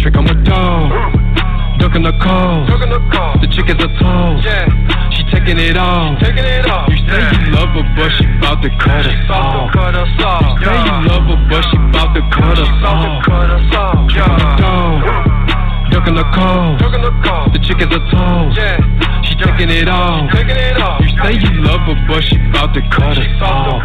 Trick on my dog, ducking the call. The chick is a toes. She taking it all. You say you love her, but she bout to cut us off. Say you love her, but she bout to cut us off. Trick on my dog, ducking the call. The chick is a toes. She taking it all. You say you love her, but she bout to cut us off.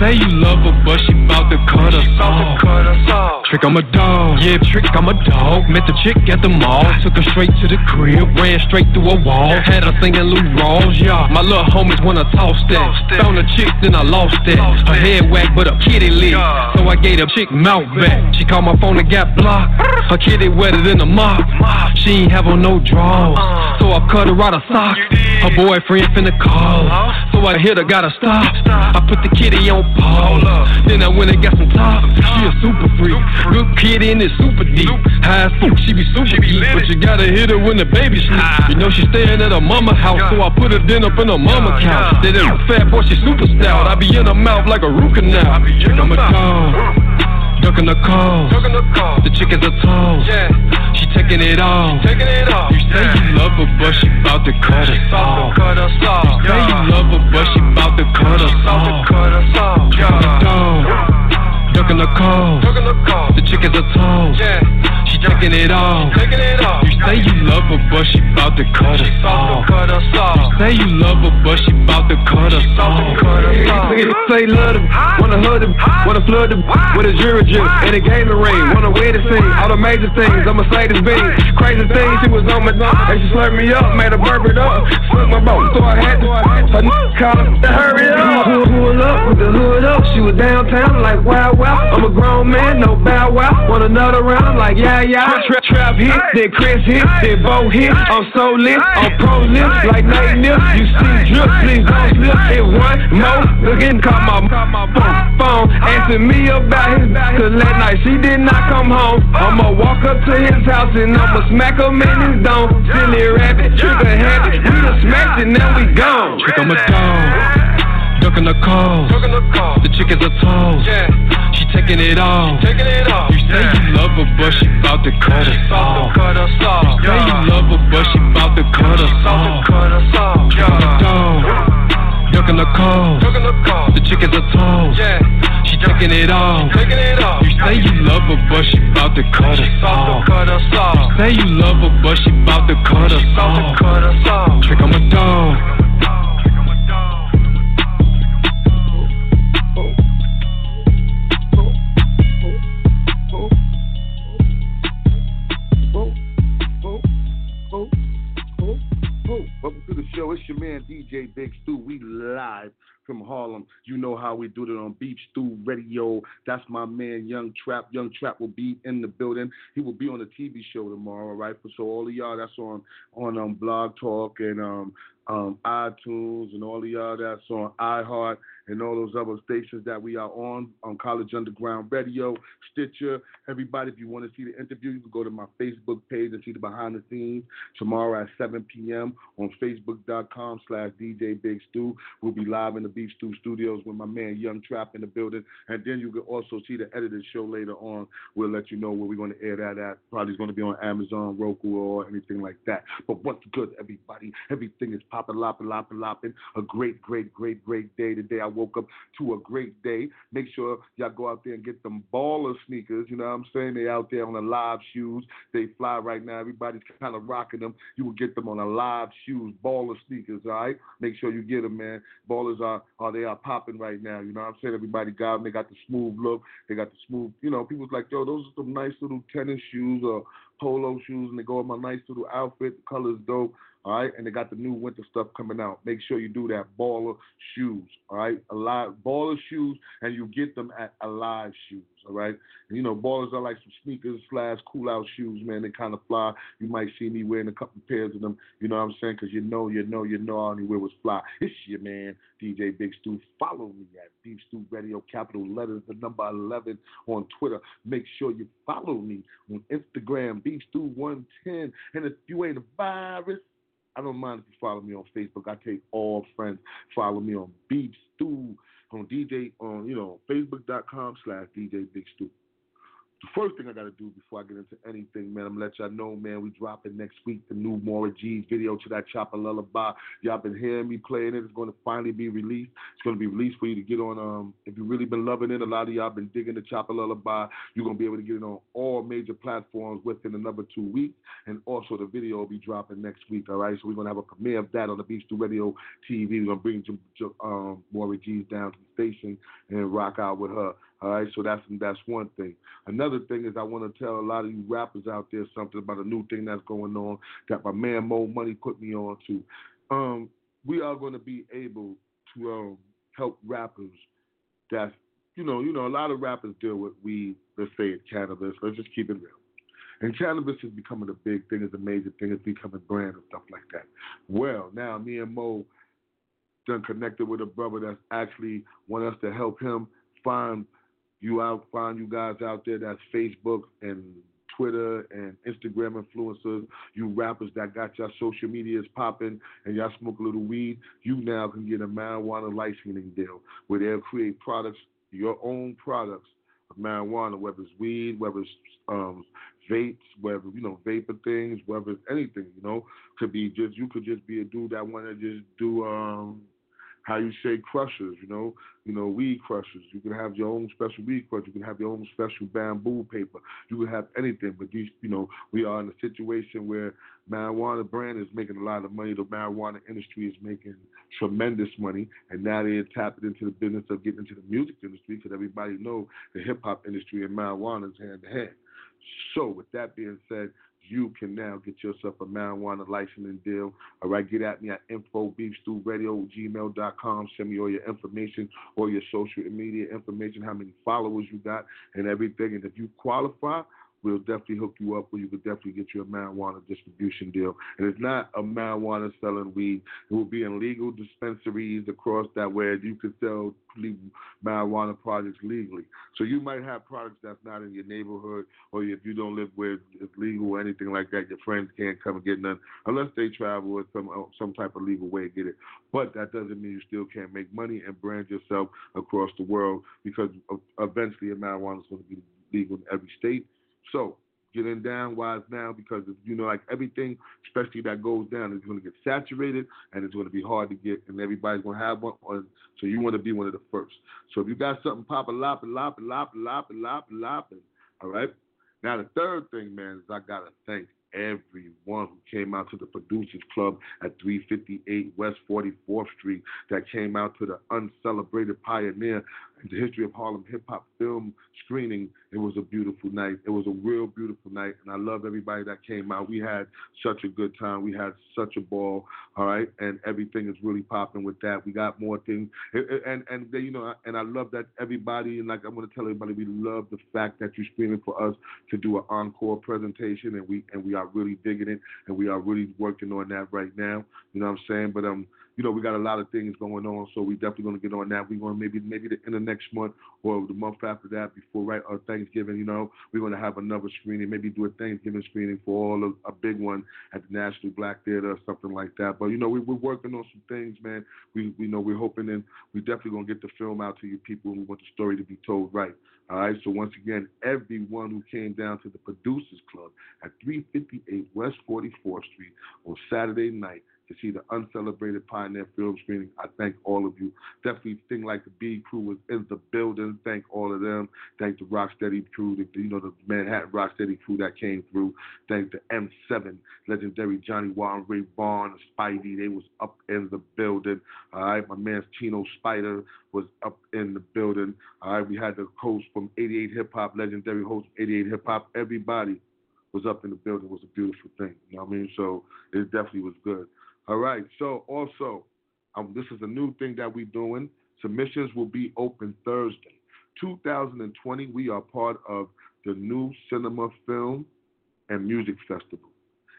Say you love her, but she bout to cut us off. Trick, I'm a dog. Yeah, trick, I'm a dog. Met the chick at the mall. Took her straight to the crib. Ran straight through a wall. Had her singing Lou Rawls. Yeah, my little homies wanna toss that. Found a chick, then I lost that. Her head whack, but her kitty lit. So I gave the chick mouth back. She called my phone and got blocked. Her kitty wetter than a mop. She ain't have on no drawers. So I cut her out of sock. Her boyfriend finna call. So I hit her, gotta stop. I put the kitty on pause. Then I went and got some top. She a super freak. Good kitty and it's super deep. High as fuck, she be super deep. But you gotta hit her when the baby sleep. You know she staying at her mama house. So I put her then up in her mama couch. Then that fat boy, she super stout. I be in her mouth like a root canal. I'm a dog. Ducking the call. The chick is a toes. She taking it all. You say you love her, but she bout to cut us off. You say you love her, but she bout to cut us off. On the dog. Ducking the call. The chick is a toes. She taking it all. You say you love her, but she bout to cut us off. You say you love her, but she bout to cut us off. Niggas say love them, wanna hug them, wanna flood them with a jury drip and a gaming ring. Wanna wear the scene, all the major things. I'ma say this bean. Crazy things, she was on my dog. And she slurped me up, made her burp it up. Slipped my boat, so I had to. Her n- call her to hurry up. Pull, up with the hood up. She was downtown like wow. I'm a grown man, no bow wow. Want another round like yeah yeah. Trap trap hit, then Chris hit, then Bo hit. I'm so lit, I'm pro lit like Nate Nip. You see drip, please don't slip. Hit one. More, looking call my phone, phone, asking me about his Cause last night she did not come home. I'ma walk up to his house and I'ma smack him in his dome. Silly rabbit, trigger happy. We done smacked it, now we gone. Trick on my dog. Ducking the call. The chick is a toes. She taking it all. You say you love her, but she bout to cut us off. You say you love her, but she bout to cut us off. Trick on the dog. Ducking the call. The chick is a toes. She taking it all. You say you love her, but she bout to cut us off. You say you love her, but she bout to cut us off. Trick on my dog. Big Stew. We live from Harlem. You know how we do it on Beef Stew Radio. That's my man Young Trap. Young Trap will be in the building. He will be on the TV show tomorrow, all right? So all of y'all that's on on um, Blog Talk and um, um, iTunes and all of y'all that's on iHeart and all those other stations that we are on on College Underground Radio, Stitcher. Everybody, if you want to see the interview, you can go to my Facebook page and see the behind the scenes tomorrow at 7 p.m. on Facebook.com slash DJ Big Stew. We'll be live in the Beef Stew Studios with my man Young Trap in the building, and then you can also see the edited show later on. We'll let you know where we're going to air that at. Probably it's going to be on Amazon, Roku, or anything like that. But what's good, everybody? Everything is popping, lopping, lopping, lopping. A great, great, great, great day today. I woke up to a great day. Make sure y'all go out there and get them baller sneakers. You know what I'm saying? They out there on the live shoes. They fly right now. Everybody's kind of rocking them. You will get them on the live shoes, baller sneakers. All right. Make sure you get them, man. Ballers are are they are popping right now. You know what I'm saying? Everybody got them. They got the smooth look. They got the smooth. You know, people's like, yo, those are some nice little tennis shoes or polo shoes, and they go with my nice little outfit. The color's dope. All right, and they got the new winter stuff coming out. Make sure you do that. Baller shoes. All right, alive baller shoes, and you get them at Alive Shoes. All right, and, you know ballers are like some sneakers slash cool out shoes, man. They kind of fly. You might see me wearing a couple pairs of them. You know what I'm saying? Because you know, you know, you know, I only wear what's fly. It's your man, DJ Big Stew. Follow me at Beef Stew Radio, capital letters, the number 11 on Twitter. Make sure you follow me on Instagram, Beef Stew 110. And if you ain't a virus, I don't mind if you follow me on Facebook. I take all friends. Follow me on Beef Stew on DJ on you know Facebook.com slash DJ Big Stew. The first thing I gotta do before I get into anything, man, I'm gonna let y'all know, man, we dropping next week the new Maura G's video to that Chopper Lullaby. Y'all been hearing me playing it. It's gonna finally be released. It's gonna be released for you to get on. Um, if you really been loving it, a lot of y'all been digging the Chopper Lullaby. You're gonna be able to get it on all major platforms within another two weeks, and also the video will be dropping next week. All right, so we're gonna have a premiere of that on the Beef Stew Radio TV. We're gonna bring um, Maura G's down to the station and rock out with her. All right, so that's that's one thing. Another thing is I want to tell a lot of you rappers out there something about a new thing that's going on that my man Moe Money put me on to. Um, we are going to be able to um, help rappers that you know, you know, a lot of rappers deal with weed, let's say it's cannabis. Let's just keep it real. And cannabis is becoming a big thing, it's a major thing, it's becoming brand and stuff like that. Well, now me and Mo done connected with a brother that's actually want us to help him find you out, find you guys out there that's Facebook and Twitter and Instagram influencers, you rappers that got your social medias popping and y'all smoke a little weed, you now can get a marijuana licensing deal where they'll create products, your own products of marijuana, whether it's weed, whether it's um, vapes, whether you know vapor things, whether it's anything, you know, could be just you could just be a dude that want to just do um how you say crushers, you know, you know, weed crushers. You can have your own special weed crusher. You can have your own special bamboo paper. You can have anything. But these, you know, we are in a situation where marijuana brand is making a lot of money. The marijuana industry is making tremendous money, and now they're tapping into the business of getting into the music industry because everybody know the hip hop industry and marijuana is hand to hand. So, with that being said, you can now get yourself a marijuana licensing deal. All right, get at me at infobeefstewradio@gmail.com. Send me all your information, all your social media information, how many followers you got, and everything. And if you qualify, we'll definitely hook you up where you could definitely get you a marijuana distribution deal. And it's not a marijuana selling weed. It will be in legal dispensaries across that where you can sell marijuana products legally. So you might have products that's not in your neighborhood or if you don't live where it's legal or anything like that, your friends can't come and get none unless they travel or some uh, some type of legal way to get it. But that doesn't mean you still can't make money and brand yourself across the world because eventually marijuana is going to be legal in every state so getting down wise now because you know like everything, especially that goes down, is going to get saturated and it's going to be hard to get, and everybody's going to have one. On, so you want to be one of the first. So if you got something popping, lopping, lopping, lopping, lopping, lopping, lopping, all right. Now the third thing, man, is I gotta thank everyone who came out to the Producers Club at 358 West 44th Street, that came out to the uncelebrated pioneer the history of Harlem hip hop film screening. It was a beautiful night. It was a real beautiful night, and I love everybody that came out. We had such a good time. We had such a ball, all right, and everything is really popping with that. We got more things, and and, you know, and I love that everybody, and like I'm gonna tell everybody, we love the fact that you're screaming for us to do an encore presentation, and we and we are really digging it, and we are really working on that right now. You know what I'm saying? But um, you know, we got a lot of things going on, so we definitely going to get on that. We're going to maybe maybe the, in the next month or the month after that, before right or Thanksgiving. You know, we're going to have another screening, maybe do a Thanksgiving screening for all of a big one at the National Black Theater or something like that. But you know, we, we're working on some things, man. We we know we're hoping and we definitely going to get the film out to you people, and we want the story to be told right. All right. So once again, everyone who came down to the Producers Club at 358 West 44th Street on Saturday night to see the uncelebrated Pioneer Film screening. I thank all of you. Definitely Thing Like the B crew was in the building. Thank all of them. Thank the Rocksteady crew, the, you know, the Manhattan Rocksteady crew that came through. Thank the M7, legendary Johnny Warren, Ray Vaughn, Spidey. They was up in the building. All right, my man Chino Spider was up in the building. All right, we had the host from 88 Hip Hop, legendary host from 88 Hip Hop. Everybody was up in the building was a beautiful thing. You know what I mean? So it definitely was good. All right. So also, um, this is a new thing that we're doing. Submissions will be open Thursday. 2020, we are part of the new Cinema Film and Music Festival.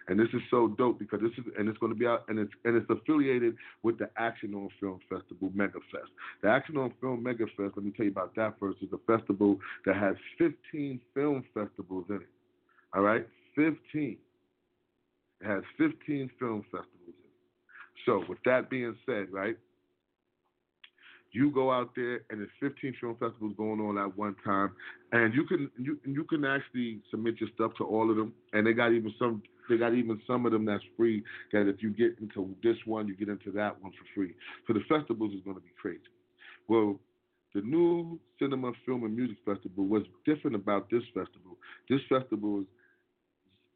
And this is so dope because this is and it's going to be out and it's and it's affiliated with the Action on Film Festival MegaFest. The Action on Film MegaFest. Let me tell you about that first, is a festival that has 15 film festivals in it. All right? 15. It has 15 film festivals. So with that being said, right? You go out there and there's 15 film festivals going on at one time, and you can you you can actually submit your stuff to all of them, and they got even some they got even some of them that's free. That if you get into this one, you get into that one for free. So the festivals is going to be crazy. Well, the new Cinema, Film, and Music Festival. What's different about this festival? This festival is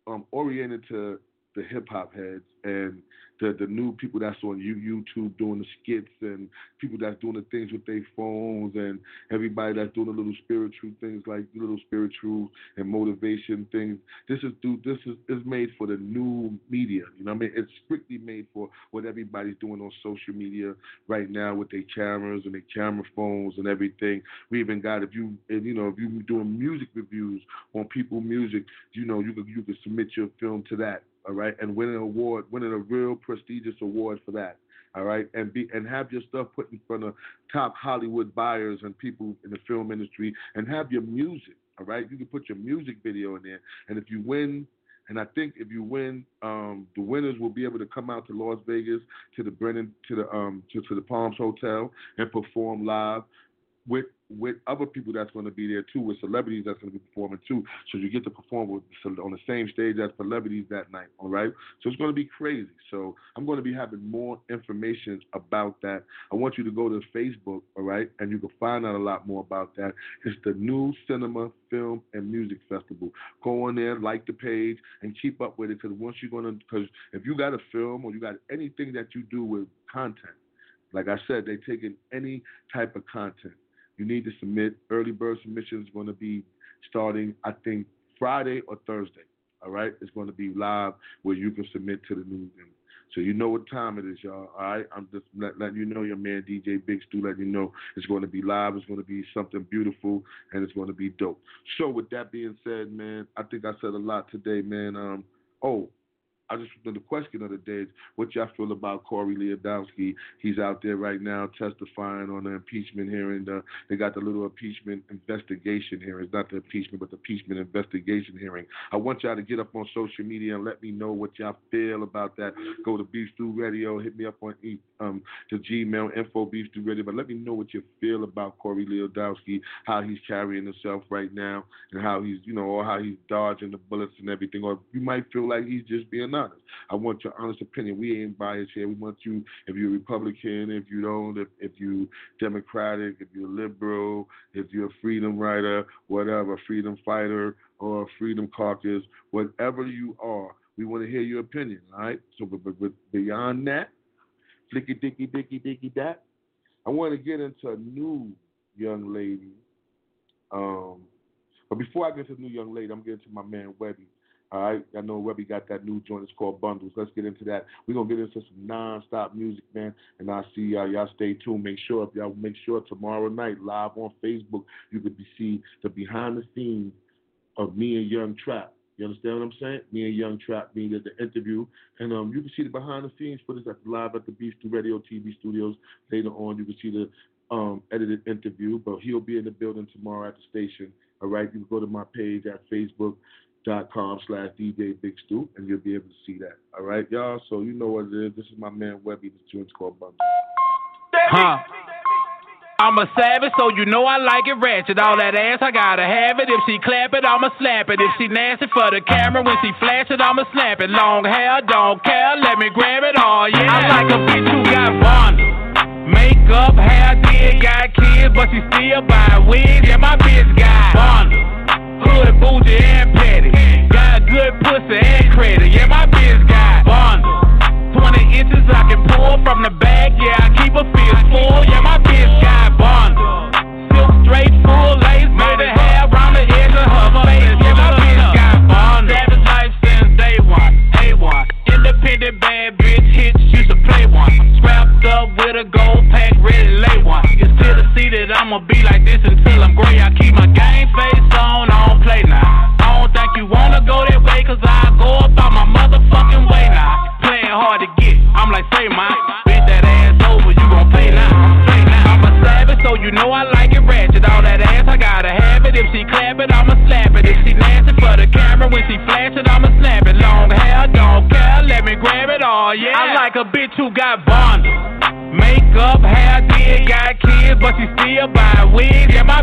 um, oriented to the hip hop heads and the the new people that's on YouTube doing the skits and people that's doing the things with their phones and everybody that's doing the little spiritual things like little spiritual and motivation things. This is do this is, is made for the new media. You know what I mean? It's strictly made for what everybody's doing on social media right now with their cameras and their camera phones and everything. We even got if you if, you know if you doing music reviews on people music, you know you could you could submit your film to that all right, and win an award, winning a real prestigious award for that, all right, and be and have your stuff put in front of top Hollywood buyers and people in the film industry, and have your music, all right. You can put your music video in there, and if you win. And I think if you win, um, the winners will be able to come out to Las Vegas to the Brennan to the um to, to the Palms Hotel and perform live with with other people that's going to be there too, with celebrities that's going to be performing too. So you get to perform with, on the same stage as celebrities that night. All right. So it's going to be crazy. So I'm going to be having more information about that. I want you to go to Facebook. All right, and you can find out a lot more about that. It's the new Cinema, Film, and Music Festival. Go on there, like the page, and keep up with it. Because once you're going to, because if you got a film or you got anything that you do with content, like I said, they taking any type of content you need to submit. Early bird submission is going to be starting, I think, Friday or Thursday. All right, it's going to be live where you can submit to the news. So you know what time it is, y'all. All right, I'm just let, letting you know. Your man DJ Big Stew letting you know it's going to be live. It's going to be something beautiful, and it's going to be dope. So with that being said, man, I think I said a lot today, man. Um, oh, I just the question of the day what y'all feel about Corey Lewandowski. He's out there right now testifying on the impeachment hearing. The, they got the little impeachment investigation hearing. It's not the impeachment, but the impeachment investigation hearing. I want y'all to get up on social media and let me know what y'all feel about that. Go to Beef Stew Radio. Hit me up on um the Gmail info Beef Stew Radio. But let me know what you feel about Corey Lewandowski, how he's carrying himself right now, and how he's you know or how he's dodging the bullets and everything. Or you might feel like he's just being honest. I want your honest opinion. We ain't biased here. We want you, if you're Republican, if you don't, if, if you Democratic, if you're liberal, if you're a freedom writer, whatever, freedom fighter or freedom caucus, whatever you are, we want to hear your opinion, all right? So, but, but, but beyond that, flicky dicky dicky dicky that, I want to get into a new young lady. Um, but before I get to the new young lady, I'm getting to my man Webby. All right, I know Webby got that new joint. It's called Bundles. Let's get into that. We're gonna get into some non-stop music, man. And I see y'all. Y'all stay tuned. Make sure if y'all make sure tomorrow night live on Facebook, you could be see the behind the scenes of me and Young Trap. You understand what I'm saying? Me and Young Trap being at the interview, and um, you can see the behind the scenes footage at live at the Beef Radio TV studios. Later on, you can see the um, edited interview, but he'll be in the building tomorrow at the station. All right, you can go to my page at Facebook dot com slash DJ Big Stew, and you'll be able to see that. All right, y'all. So you know what it is. This is my man Webby. This joint's called Bundle. Huh. I'm a savage, so you know I like it ratchet. All that ass, I gotta have it. If she clap it, I'ma slap it. If she nasty for the camera, when she flash it, I'ma snap it. Long hair, don't care, let me grab it all, yeah. I like a bitch who got bundles. Makeup, hair, did, got kids, but she still buy wigs. Yeah, pussy and credit. Yeah, my biz got bundles. 20 inches I can pull from the back. Yeah, I keep a fist full. Yeah, my biz got bundles. Silk straight, full lace, made a hair round the edge of her face. Yeah, my biz got bundles. Savage life since day one, A1. Independent bad bitch hits, used to play one. Scrapped up with a gold pack, ready to lay one. You still see that I'ma be like this until I'm gray. I keep bitch who got bonded, Makeup, hair, did got kids, but she still buy wigs. Yeah, my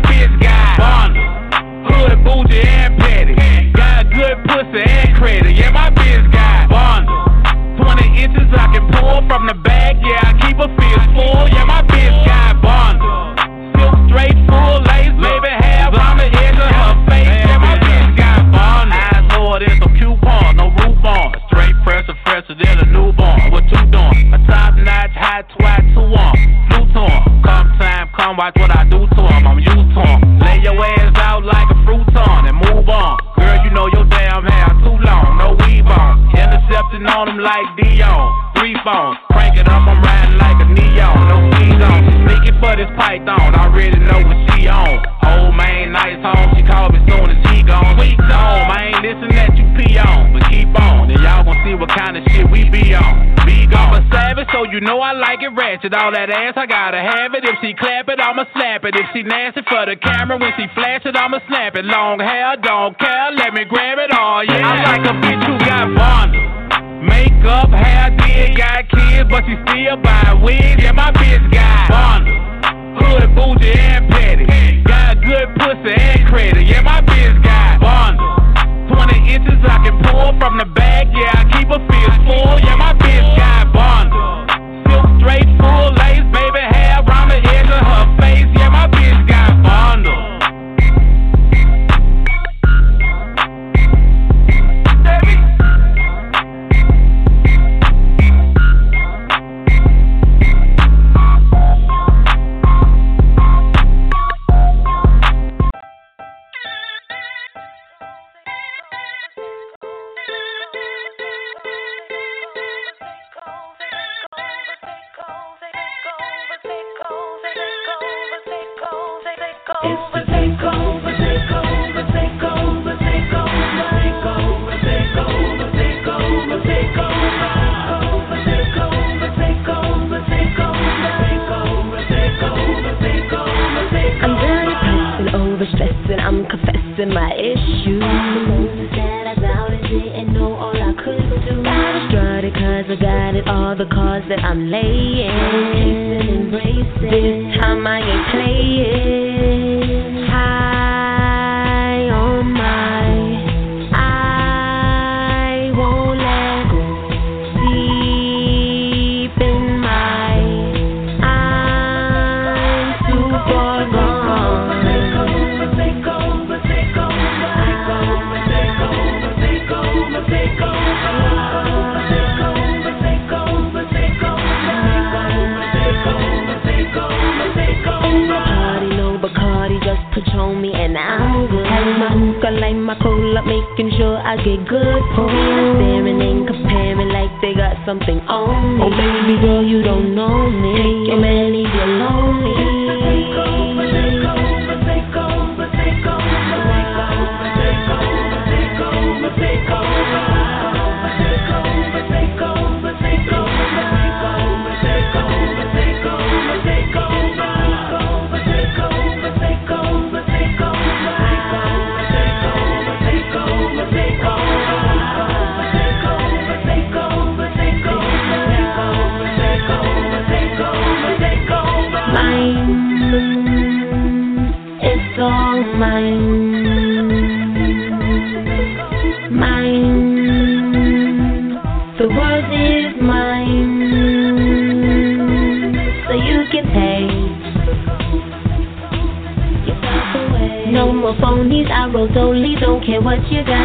dancing all that ass, I gotta have it. If she clap it, I'ma slap it. If she nasty for the camera, when she flash it, I'ma snap it. Long hair, don't care, let me grab it all, yeah. I like a bitch who got bundles. Makeup, hair, did, got kids, but she still buy wigs. Yeah, my bitch got bundles. Hood, bougie, and petty. Got good pussy and credit. Yeah, my bitch got bundles. 20 inches I can pull from the bag. Yeah, I keep a fist full. Yeah, what you got.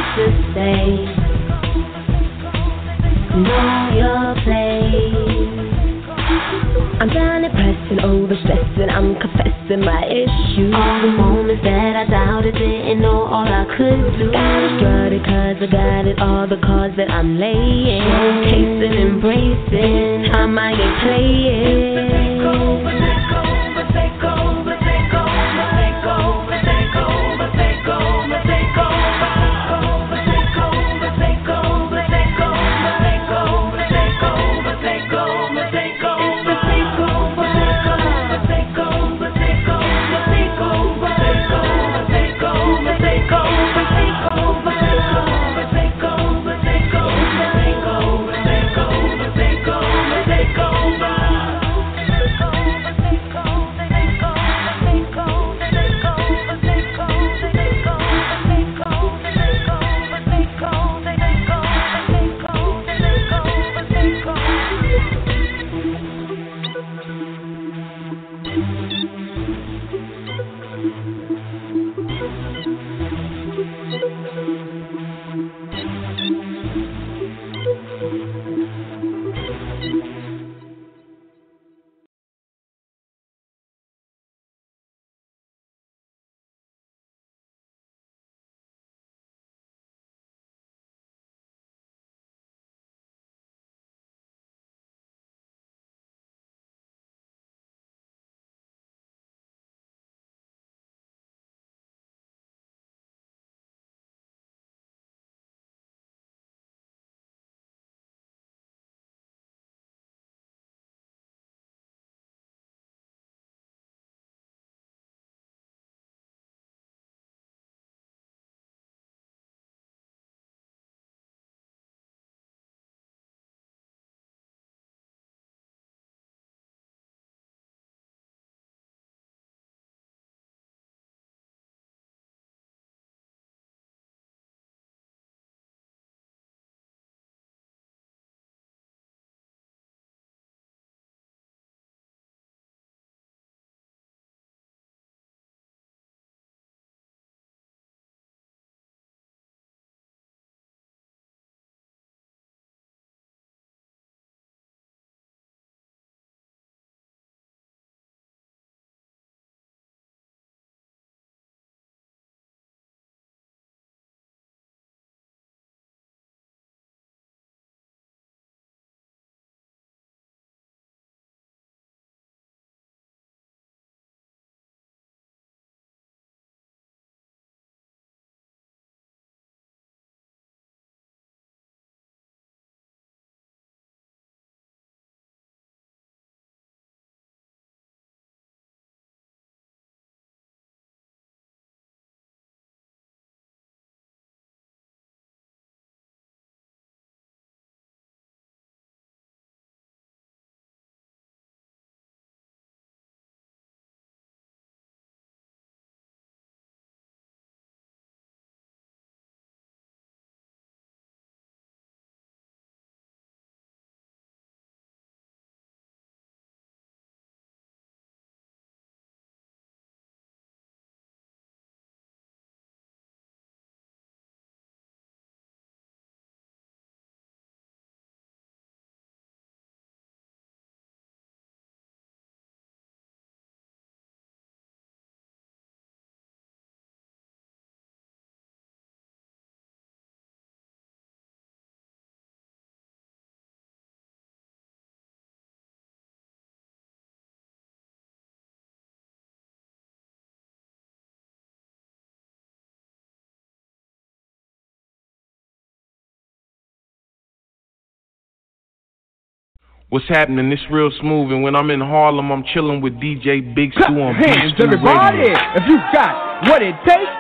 What's happening? It's real smooth, and when I'm in Harlem, I'm chilling with DJ Big Stew on Hands, everybody, if you got what it takes,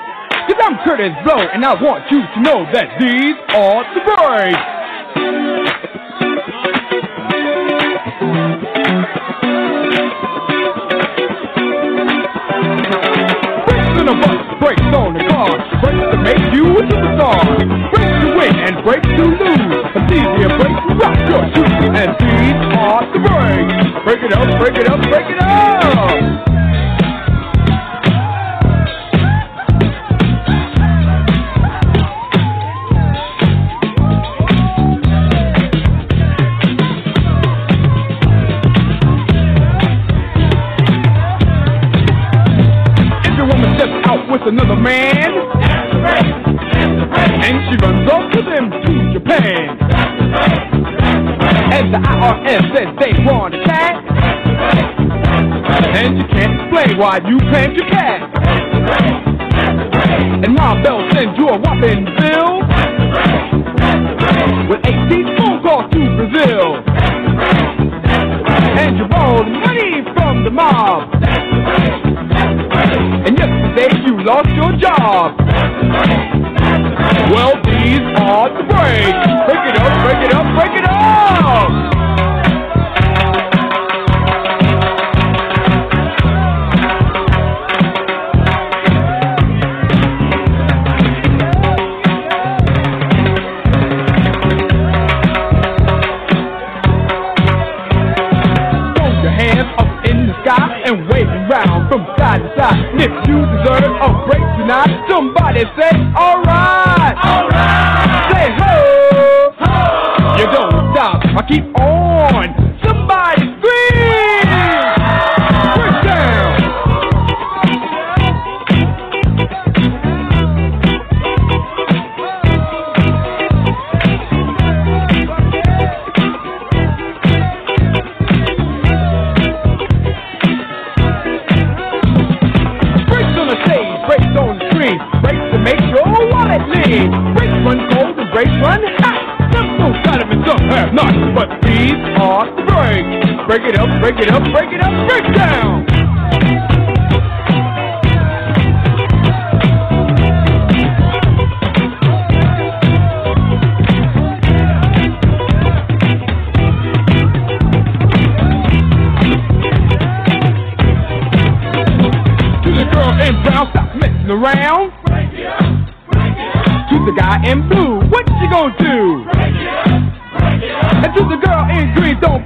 cause I'm Kurtis Blow, and I want you to know that these are the breaks. Breaks in the bus, breaks on the car, breaks to make you a superstar. Breaks to win and breaks to lose. It's easier break rock your shoes and beat off the break. Break it up, break it up, break it up.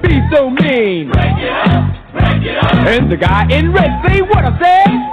be so mean? Break it up, break it up. And the guy in red say what I said.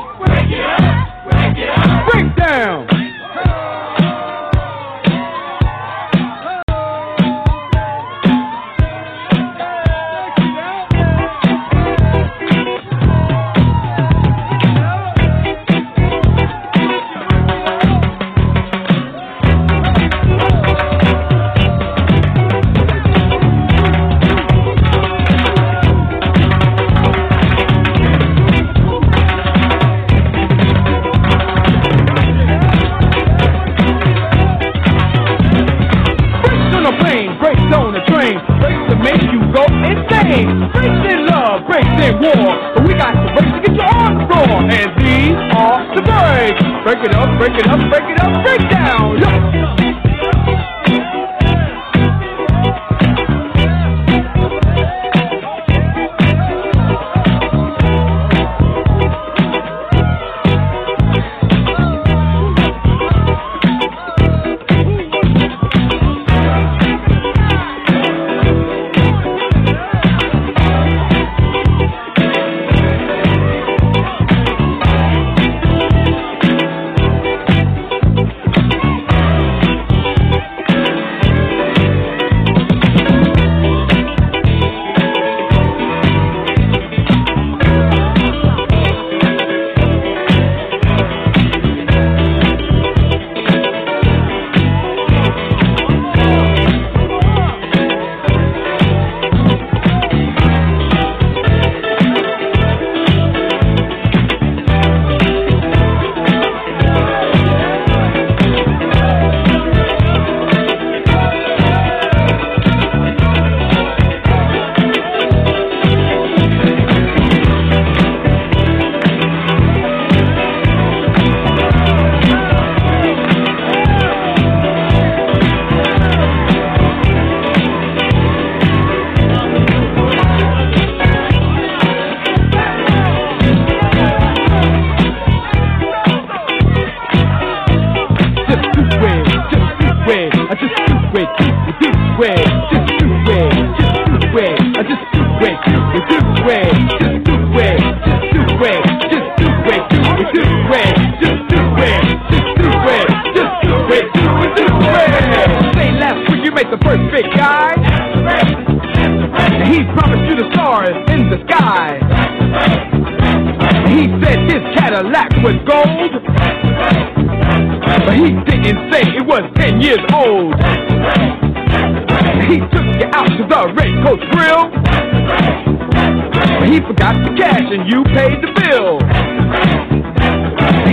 and you paid the bill.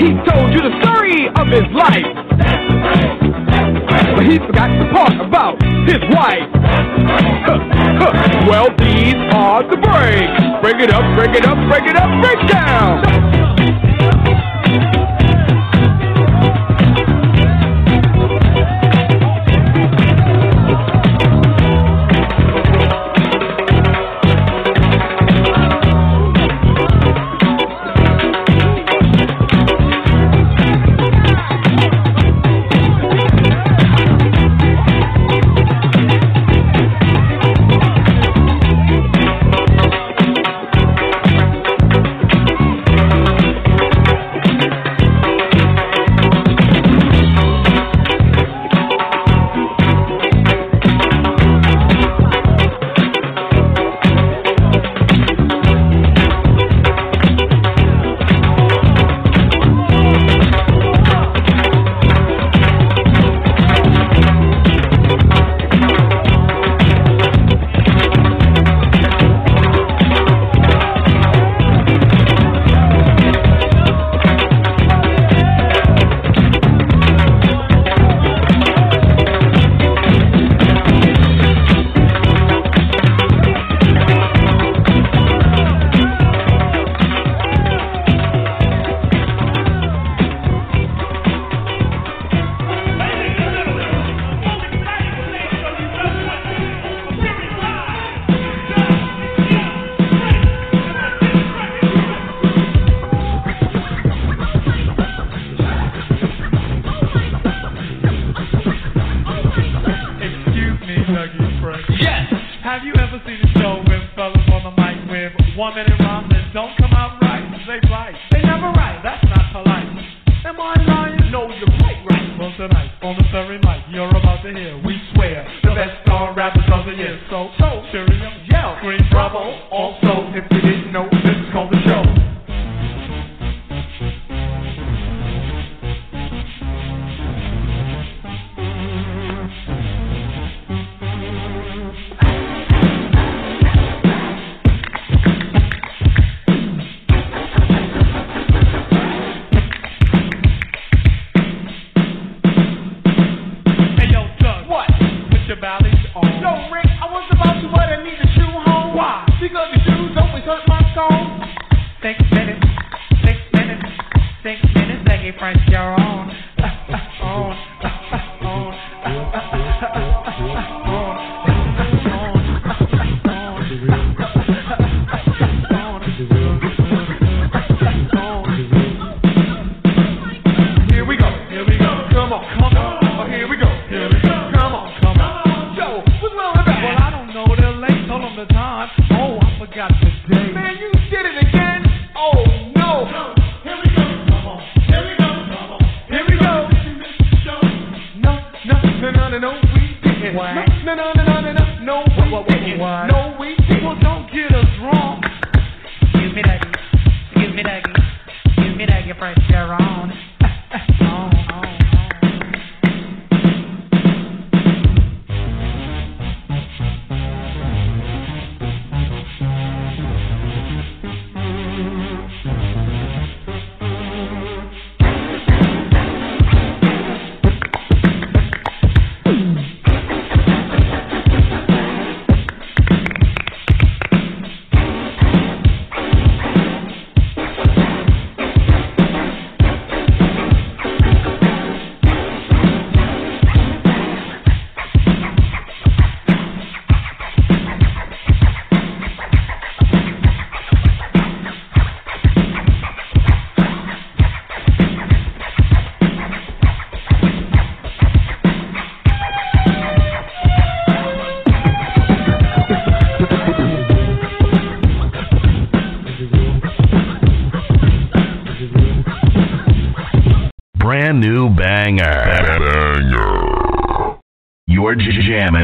He told you the story of his life, but he forgot the part about his wife. Well, these are the breaks. Break it up, break it up, break it up, break it.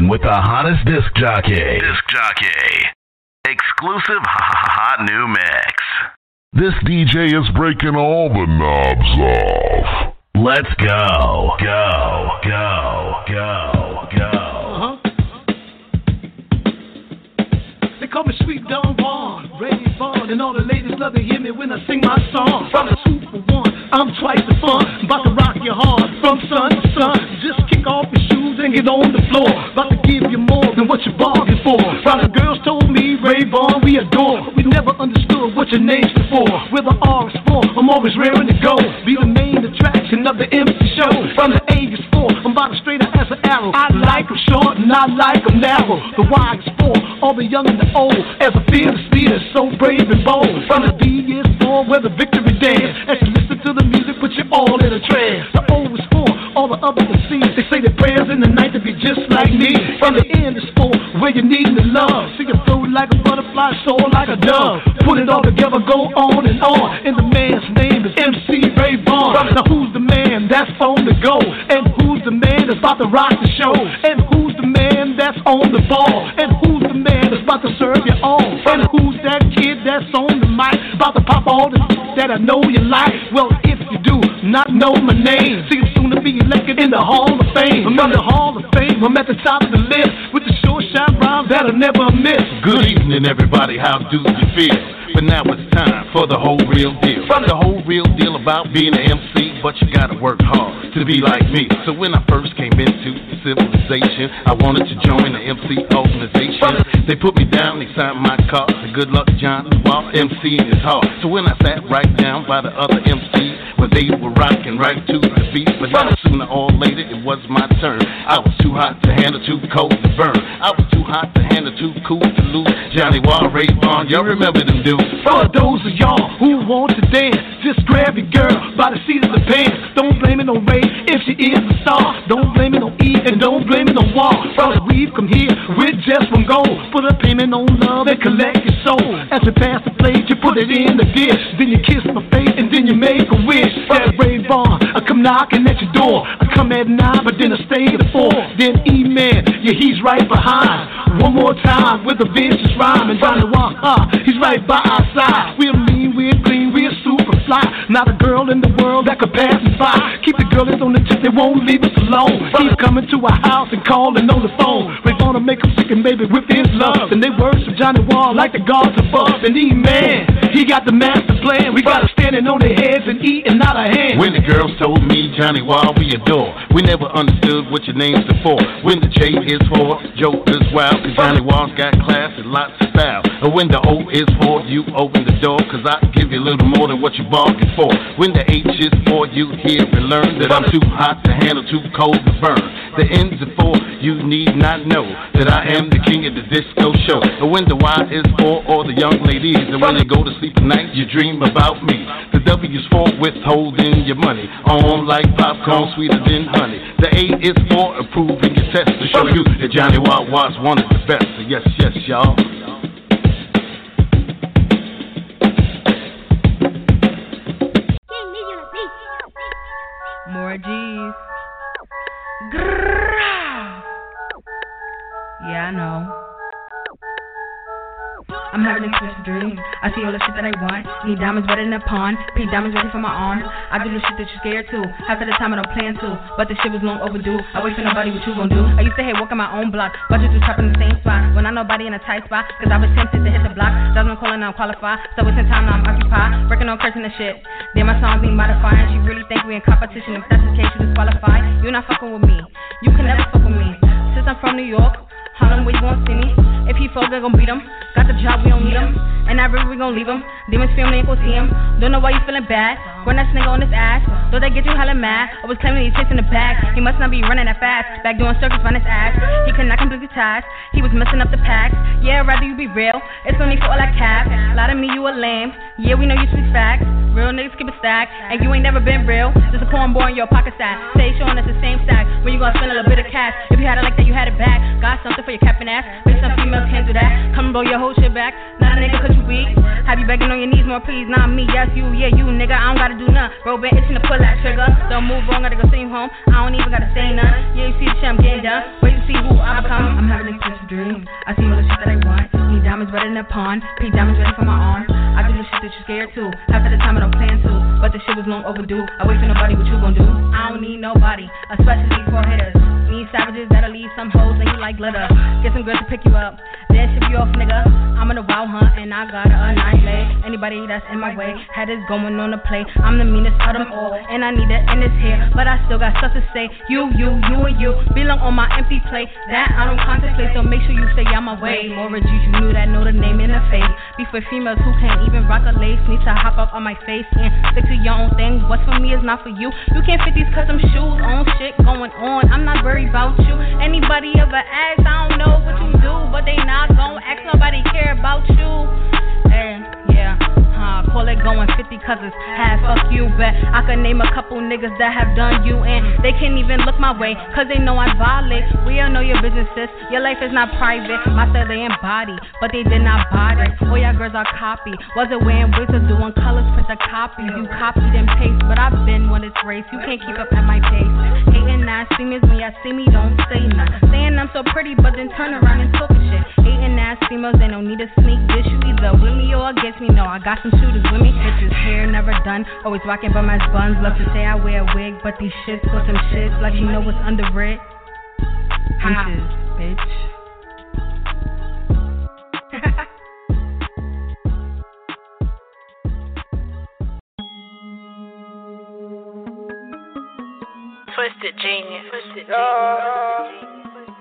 With the hottest disc jockey. Disc jockey. Exclusive hot new mix. This DJ is breaking all the knobs off. Let's go. Go. Go. Go. Go. They call me Sweet Don Vaughn, Ray Vaughn, and all the ladies love to hear me when I sing my song. From the for one, I'm twice the fun, about to rock you hard from sun to sun. Just kick off your shoes and get on the floor, about to give you more than what you bargained for. While the girls told me Ray Vaughn we adore, we never understood what your name's for. Where the R is for, I'm always raring to go. Be the main attraction of the MC show. From the A is for, I'm about to straight as an arrow. I like like 'em short and I like like 'em narrow. The Y is for all the young and the old. As a fearless leader, so brave and bold. From the B is for where the victory dance. As you listen to the music, put you all in a trance. The O is all the other MCs. They say their prayers in the night to be just like me. From the end is for where you need the love. See you float like a butterfly, soar like a dove. Put it all together, go on and on. And the man's name is MC Ray Vaughn. Now who's the man that's on the go? And who's the man that's about to rock the show? And who's the man that's on the ball? And who's the man that's about to serve you all? And who's that kid that's on the mic? About to pop all the that I know you like. Well, if you do not know my name, see you soon be elected in the Hall of Fame. I'm in the Hall of Fame. I'm at the top of the list with the short shot rhymes that I never miss. Good evening, everybody. How do you feel? But now it's time for the whole real deal. The whole real deal about being an MC, but you gotta work hard to be like me. So when I first came into civilization, I wanted to join the MC organization. They put me down, they signed my card. The good luck John while MCing is hard. So when I sat right down by the other MCs, well they were rocking right to the beat. But now sooner or later it was my turn. I was too hot to handle, too cold to burn. I was too hot to handle, too cool to lose. Johnny Wall, Ray Vaughn, y'all remember them dudes? For those of y'all who want to dance, just grab your girl by the seat of the Don't blame it on Ray if she is a star. Don't blame it on E and don't blame it on Wall. Cause we've come here with just one goal. Put a payment on love and collect your soul. As we pass the plate, you put it in the dish. Then you kiss my face and then you make a wish. That Ray Vaughn, I come knocking at your door. I come at nine, but then I stay to four. Then E-Man, yeah, he's right behind. One more time with a vicious rhyme. And Johnny Wall, uh, he's right by our side. We're mean, we're clean, we're super fly. Not a girl in the world that could pass us by. Keep the girlies on the tip, they won't leave us alone. Keep coming to our house and calling on the phone. We're gonna make them sick and baby with his love. And they worship Johnny Wall like the gods above. And he man, he got the master plan. We got to standing on their heads and eating out of hands. When the girls told me Johnny Wall we adore, we never understood what your name's for. When the J is for Joker's wild, cause Johnny Wall's got class and lots of style. And when the O is for you open the door, cause I give you a little more than what you bargained for. When the H is for you hear and learn that I'm too hot to handle, too cold to burn. The N's are for you need not know that I am the king of the disco show. And when the Y is for all the young ladies, and when they go to sleep at night, you dream about me. The W's for withholding your money. On like popcorn, sweeter than honey. The A is for approving your test to show you that Johnny Watt was one of the best. So yes, yes, y'all. More G's. Grrrah. Yeah, I know. I'm having a twisted dream. I see all the shit that I want. Need diamonds better than a pawn. Pink diamonds ready for my arm. I do the shit that you're scared to. Half of the time I don't plan to. But the shit was long overdue. I wait for nobody, what you gon' do? I used to hate walking my own block. But you just top in the same spot. When I nobody in a tight spot. Cause I was tempted to hit the block. Jasmine calling, I'm qualified. So it's in time now I'm occupied. Working on cursing the shit. Then my songs need modifying. She really think we in competition. If that's the case, you disqualified. You're not fucking with me. You can never fuck with me. Since I'm from New York. Harlem, where you gon' see me? If he falls, they gon' beat him. Got the job, we don't need him. And that river, we gon' leave him. Demons family ain't gon' see him. Don't know why you feeling bad. Run that nigga on his ass. Though they get you hella mad. I was claiming he's chasing the bag. He must not be running that fast. Back doing circles on his ass. He could not complete the task. He was messing up the packs. Yeah, rather you be real. It's only for all that cap. Lie to me, you a lame. Yeah, we know you speak facts. Real niggas keep a stack. And you ain't never been real. Just a cornball in your pocket sack. Say showing us the same stack. When you gonna spend a little bit of cash. If you had it like that, you had it back. Got something for your capping ass. Bitch, some females can't do that. Come blow your whole shit back. A nigga cause you weak. Have you begging on your knees more, please? Not me, yes, you, yeah, you, nigga. I don't gotta do none. Bro, been itching to pull that trigger. Don't move wrong, gotta go see home. I don't even gotta say none. Yeah, you see the shit I'm getting done. Wait to see who I become. I'm having a expensive dream. I see all the shit that I want. Need diamonds better than a pawn. Pink diamonds ready for my arm. I do the shit that you're scared to. Half of the time I don't plan to. But the shit was long overdue. I wait for nobody, what you gon' do? I don't need nobody, especially for hitters. Savages that'll leave some hoes and you like glitter. Get some girls to pick you up, then ship you off, nigga. I'm on a wild hunt and I got a nice leg. Anybody that's in my way, had is going on the play. I'm the meanest of them all, and I need it in this here. But I still got stuff to say. You, you, you, and you belong on my empty plate. That I don't contemplate, so make sure you stay out my way. More G's, you knew that, know the name in the face. Be for females who can't even rock a lace. Need to hop up on my face and stick to your own thing. What's for me is not for you. You can't fit these custom shoes on shit going on. I'm not worried about you. Anybody ever ask, I don't know what you do, but they not gon' ask nobody care about you. And yeah, huh, call it going 50 cousins. Half fuck you, bet I could name a couple niggas that have done you, and they can't even look my way, cause they know I violate. We all know your business, sis. Your life is not private. My style they embody, but they did not body. All y'all girls are copy. Wasn't wearing wigs or doing colors, print a copy. You copied and paste, but I've been when it's race. You can't keep up at my pace. Hating ass females when y'all see me, don't say nothing. Saying I'm so pretty, but then turn around and talking shit. Hating ass females, they don't need a sneak dish. You either with me or against me. No, I got some shooters with me. Bitches hair never done. Always rocking by my buns. Love to say I wear a wig, but these shits for some shits like you know what's under it. Bitches, bitch. Twisted genius. Twisted Yeah,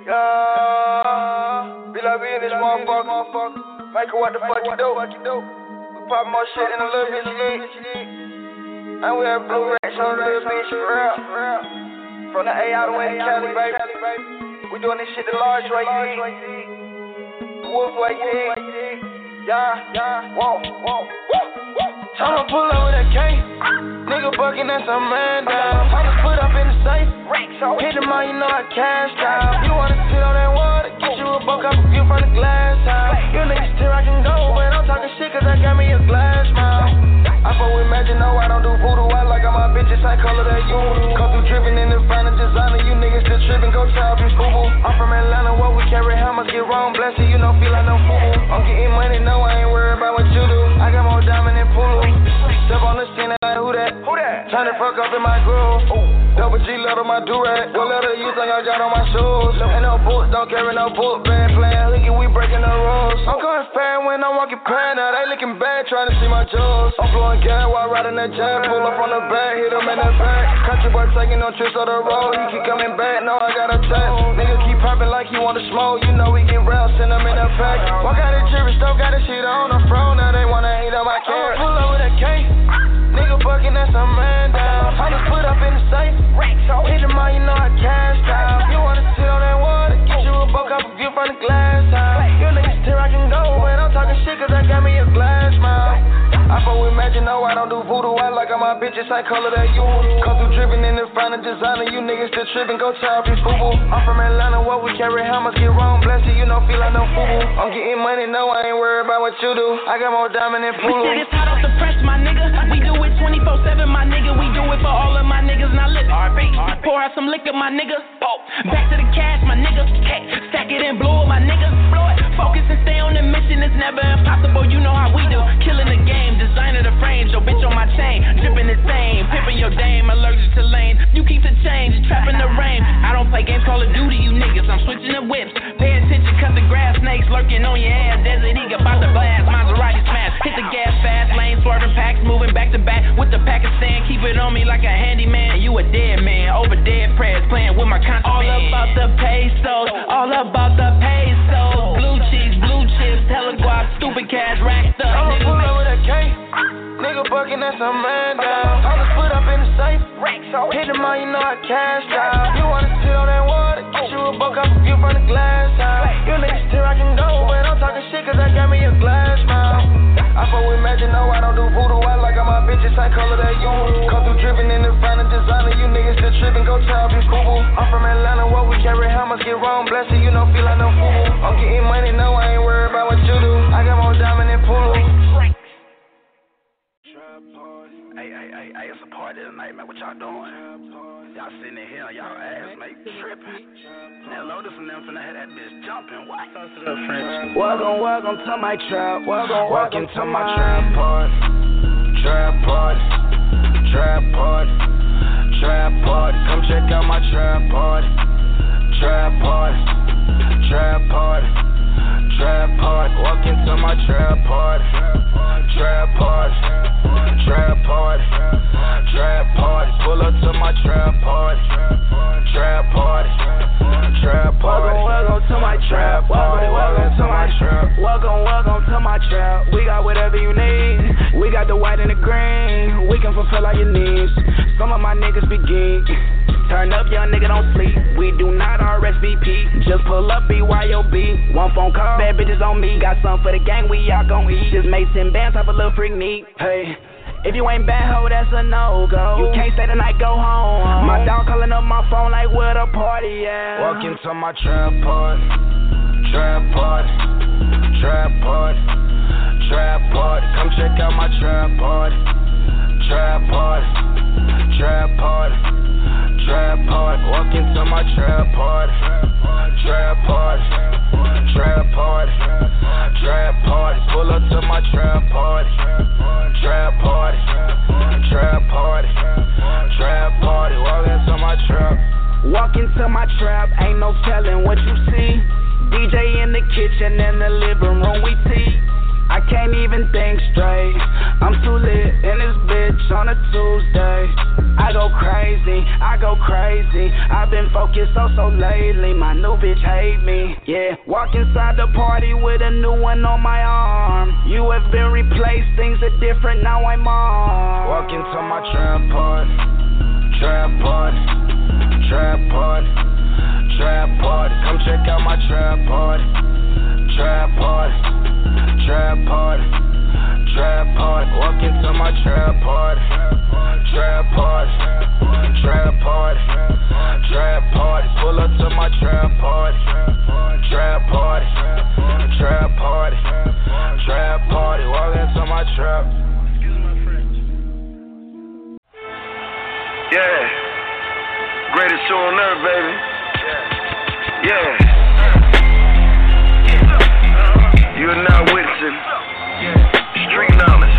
yeah. Be like we in this motherfucker. Michael, what the fuck you do? We pop more shit in a little bit, you need. And we have blue racks on the beach, for real. From the A all the way to Cali, baby. We doing this shit the large way, you. The wolf way, you. Yeah, yeah, whoa, whoa, whoa. I'ma pull up with a K. Nigga bucking, that's a man down. I just put up in the safe. Hit the mine, you know I cashed out. You wanna sit on that water? Get you a up view from the glass house. You niggas still I can go, but I'm talking shit cause I got me a glass mouth. I fuck with magic, no, I don't do voodoo. I like all my bitches, I color that you. Come through dripping in the final designer. You niggas still tripping, go tell me boo. I'm from Atlanta, what we carry hammers, get wrong, bless you, you know, feel like no fool. I'm getting money, no, I ain't worried about what you do. I got more diamond than Pulu. Step on the scene, like who that? Who that? Turn the fuck up in my groove. Double G letter my durag. What letter you think I got on my shoes? Ain't no boots, don't carry no book bag. Playing hooky, we breaking the rules. I'm going fast when I'm walking past. Now they looking bad, trying to see my jewels. I'm blowing gas while riding that jet. Pull up on the back, hit him in the back. Country boy taking no trips on the road. He keep coming back, no, I got a text. Nigga keep popping like he wanna smoke. You know we get round, send him in the pack. Walk out the jewelry store, got the shit on the front. Now they wanna hate on my car. Pull up with a Bucking, that's a man down. I just put up in the safe. Hit the mine, you know I cashed out. You wanna sit on that water? Get you a buck up a view from the glass house. You niggas still I can go, but I'm talking shit cause I got me a glass mouth. I fuck with magic, no, I don't do voodoo. I like all my bitches, I color that you. Come through dripping in the final designer. You niggas still tripping, go tell me boo. I'm from Atlanta, what we carry hammers, get wrong, bless you, you know, feel like no fool. I'm getting money, no, I ain't worried about what you do. I got more diamond than We Pulu. said it's hot off the press, my nigga. We do it 24 7, my nigga. We do it for all of my niggas. Now listen. Pour out some liquor, my nigga. Back to the cash, my nigga. Stack it and blow it, my nigga. Blow it. Focus and stay on the mission. It's never impossible. You know how we do. Killing the game, designer the frames, Your bitch on my chain. Dripping the same. Pippin' your dame. Allergic to lane. You keep the change. Trapping the rain. I don't play games Call of Duty, you niggas. I'm switching the whips. Pay attention, cut the grass. Snakes lurking on your ass. Swerving packs. Moving back to back with the Pakistan. Keep it on me like a handyman. You a dead man. Over dead prayers. Playing with my contraband. All about the pesos. All about the pesos. Blue cheese, blue chips. Hella guap. Stupid cash racked up. I'ma Nigga, pull up with a K. Nigga bucking, that's a man down. I just put up in the safe. Hit the mine, you know I cashed out. You wanna sit on that water? Get you a buck up a view from the glass house. You niggas still I can go, but I'm talking shit cause I got me a glass mouth. I fuck with magic, no, I don't do voodoo. I like all my bitches, I color that you. Come through dripping in the final designer. You niggas still tripping, go tell me boo. I'm from Atlanta, what we carry hammers, get wrong, bless you, you know, feel like no fool. I'm getting money, no, I ain't worried about what you do. I got more diamond than Pulu. Hey. Hey, hey, hey, it's a party tonight, man. What y'all doing? Y'all sitting in here y'all ass, man. Tripping. Man, Lotus and them finna have that bitch jumping. What? Welcome, welcome to my trap. Welcome, welcome to my trap party. Trap party. Trap party. Trap party. Come check out my trap party. Trap party. Trap party. Trap party. Walk into my trap party. Trap party. Trap party. Trap party. Pull up to my trap party. Trap party. Trap party. Welcome, welcome to my trap party. Welcome to my trap. Welcome, welcome to my trap. We got whatever you need. We got the white and the green. We can fulfill all your needs. Some of my niggas be geek. Turn up, young nigga, don't sleep. We do not RSVP. Just pull up BYOB. One phone call, bad bitches on me. Got some for the gang, we all gon' eat. Just Mason bands, have a little freak neat. Hey. If you ain't bad hoe, that's a no go. You can't stay the night, go home. My dog calling up my phone like where the party at. Walk into my trap party, trap party, trap party, trap party. Come check out my trap party, trap party, trap party, trap party. Walk into my trap party, trap party, trap party, trap party. Pull up to my trap party, trap party, trap party, trap party. Walk into my trap. Walk into my trap, ain't no telling what you see. DJ in the kitchen and the living room, we tea. I can't even think straight. I'm too lit in this bitch on a Tuesday. I go crazy, I go crazy. I've been focused so so lately. My new bitch hate me. Yeah, walk inside the party with a new one on my arm. You have been replaced, things are different now. I'm on. Walk into my trap party, trap party, trap party, trap party. Come check out my trap party, trap party. Trap party, trap party, walk into my trap party, trap party, trap party, trap party, pull up to my trap party, trap party, trap party, trap party, walk into my trap. Yeah, greatest show on earth, baby. Yeah. You are now witnessing street knowledge,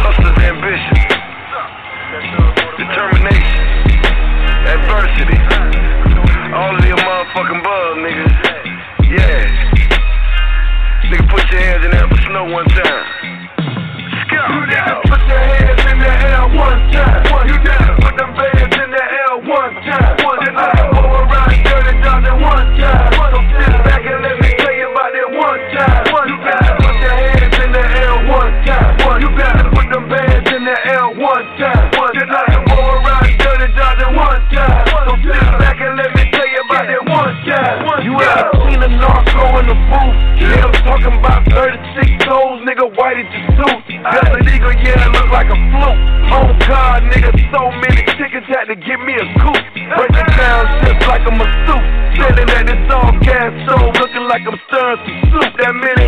hustler's ambition, determination, adversity. All of your motherfucking bug, niggas. Yeah. Nigga, put your hands in the air for snow one time. Scout. You nigga, put your hands in the air one time. You nigga, put them bands in the air one time. Then I a narco in the booth? Yeah, I'm talking about 36 souls, nigga, white as your suit. That's illegal, yeah, it look like a fluke. On oh, God, nigga, so many chickens had to give me a coop. Breaking down just like I'm a suit. Sitting at this all gas stove, looking like I'm stirring some soup. That mini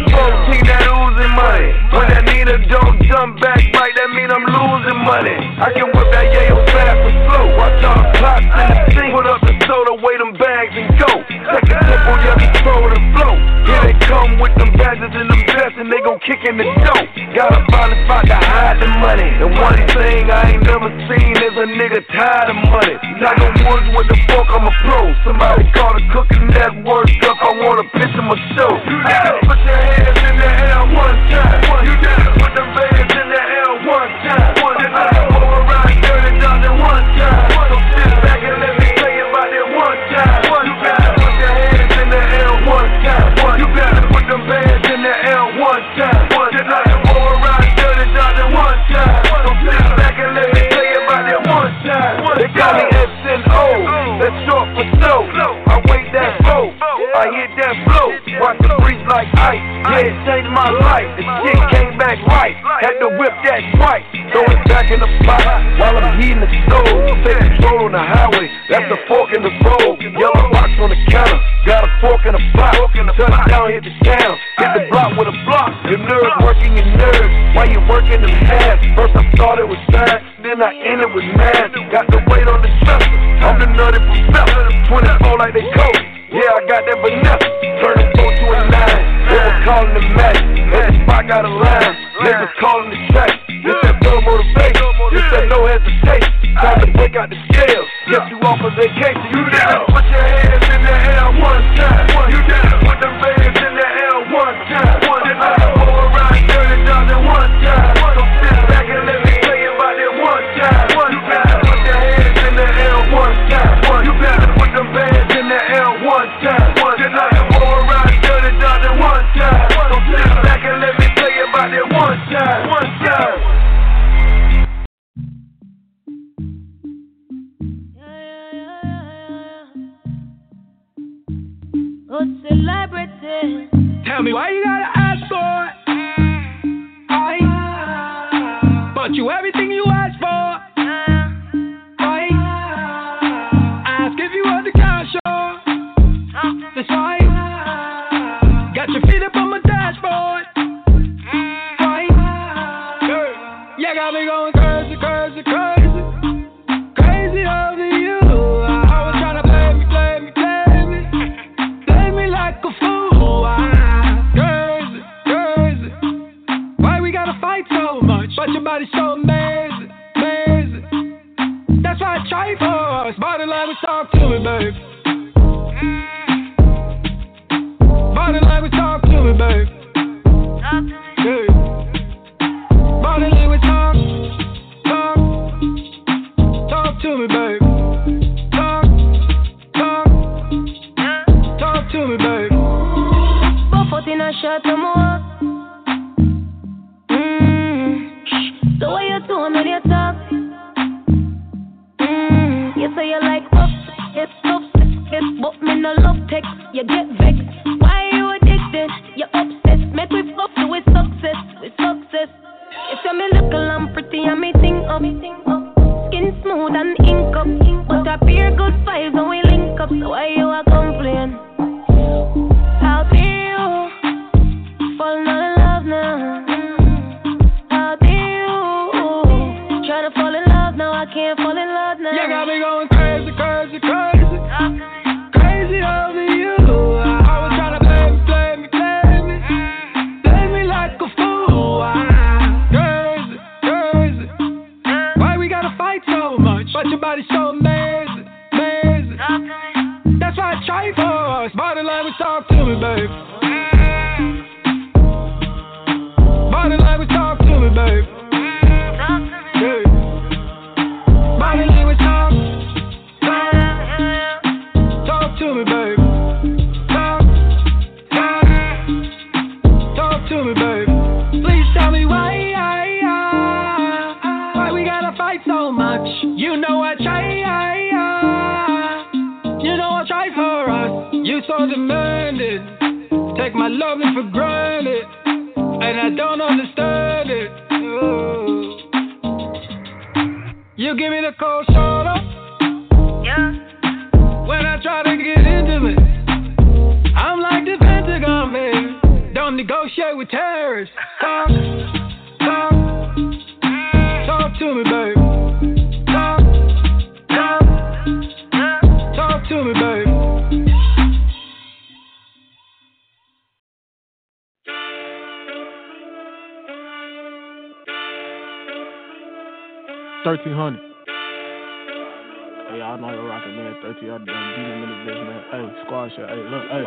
and I don't understand it. Ooh. You give me the cold shoulder. Yeah. When I try to get intimate, I'm like the Pentagon, man. Don't negotiate with terrorists. 1300. Hey, y'all know you're rocking, man. 1300. Beat him in the bitch, man. Hey, squad shit. Hey, look, hey.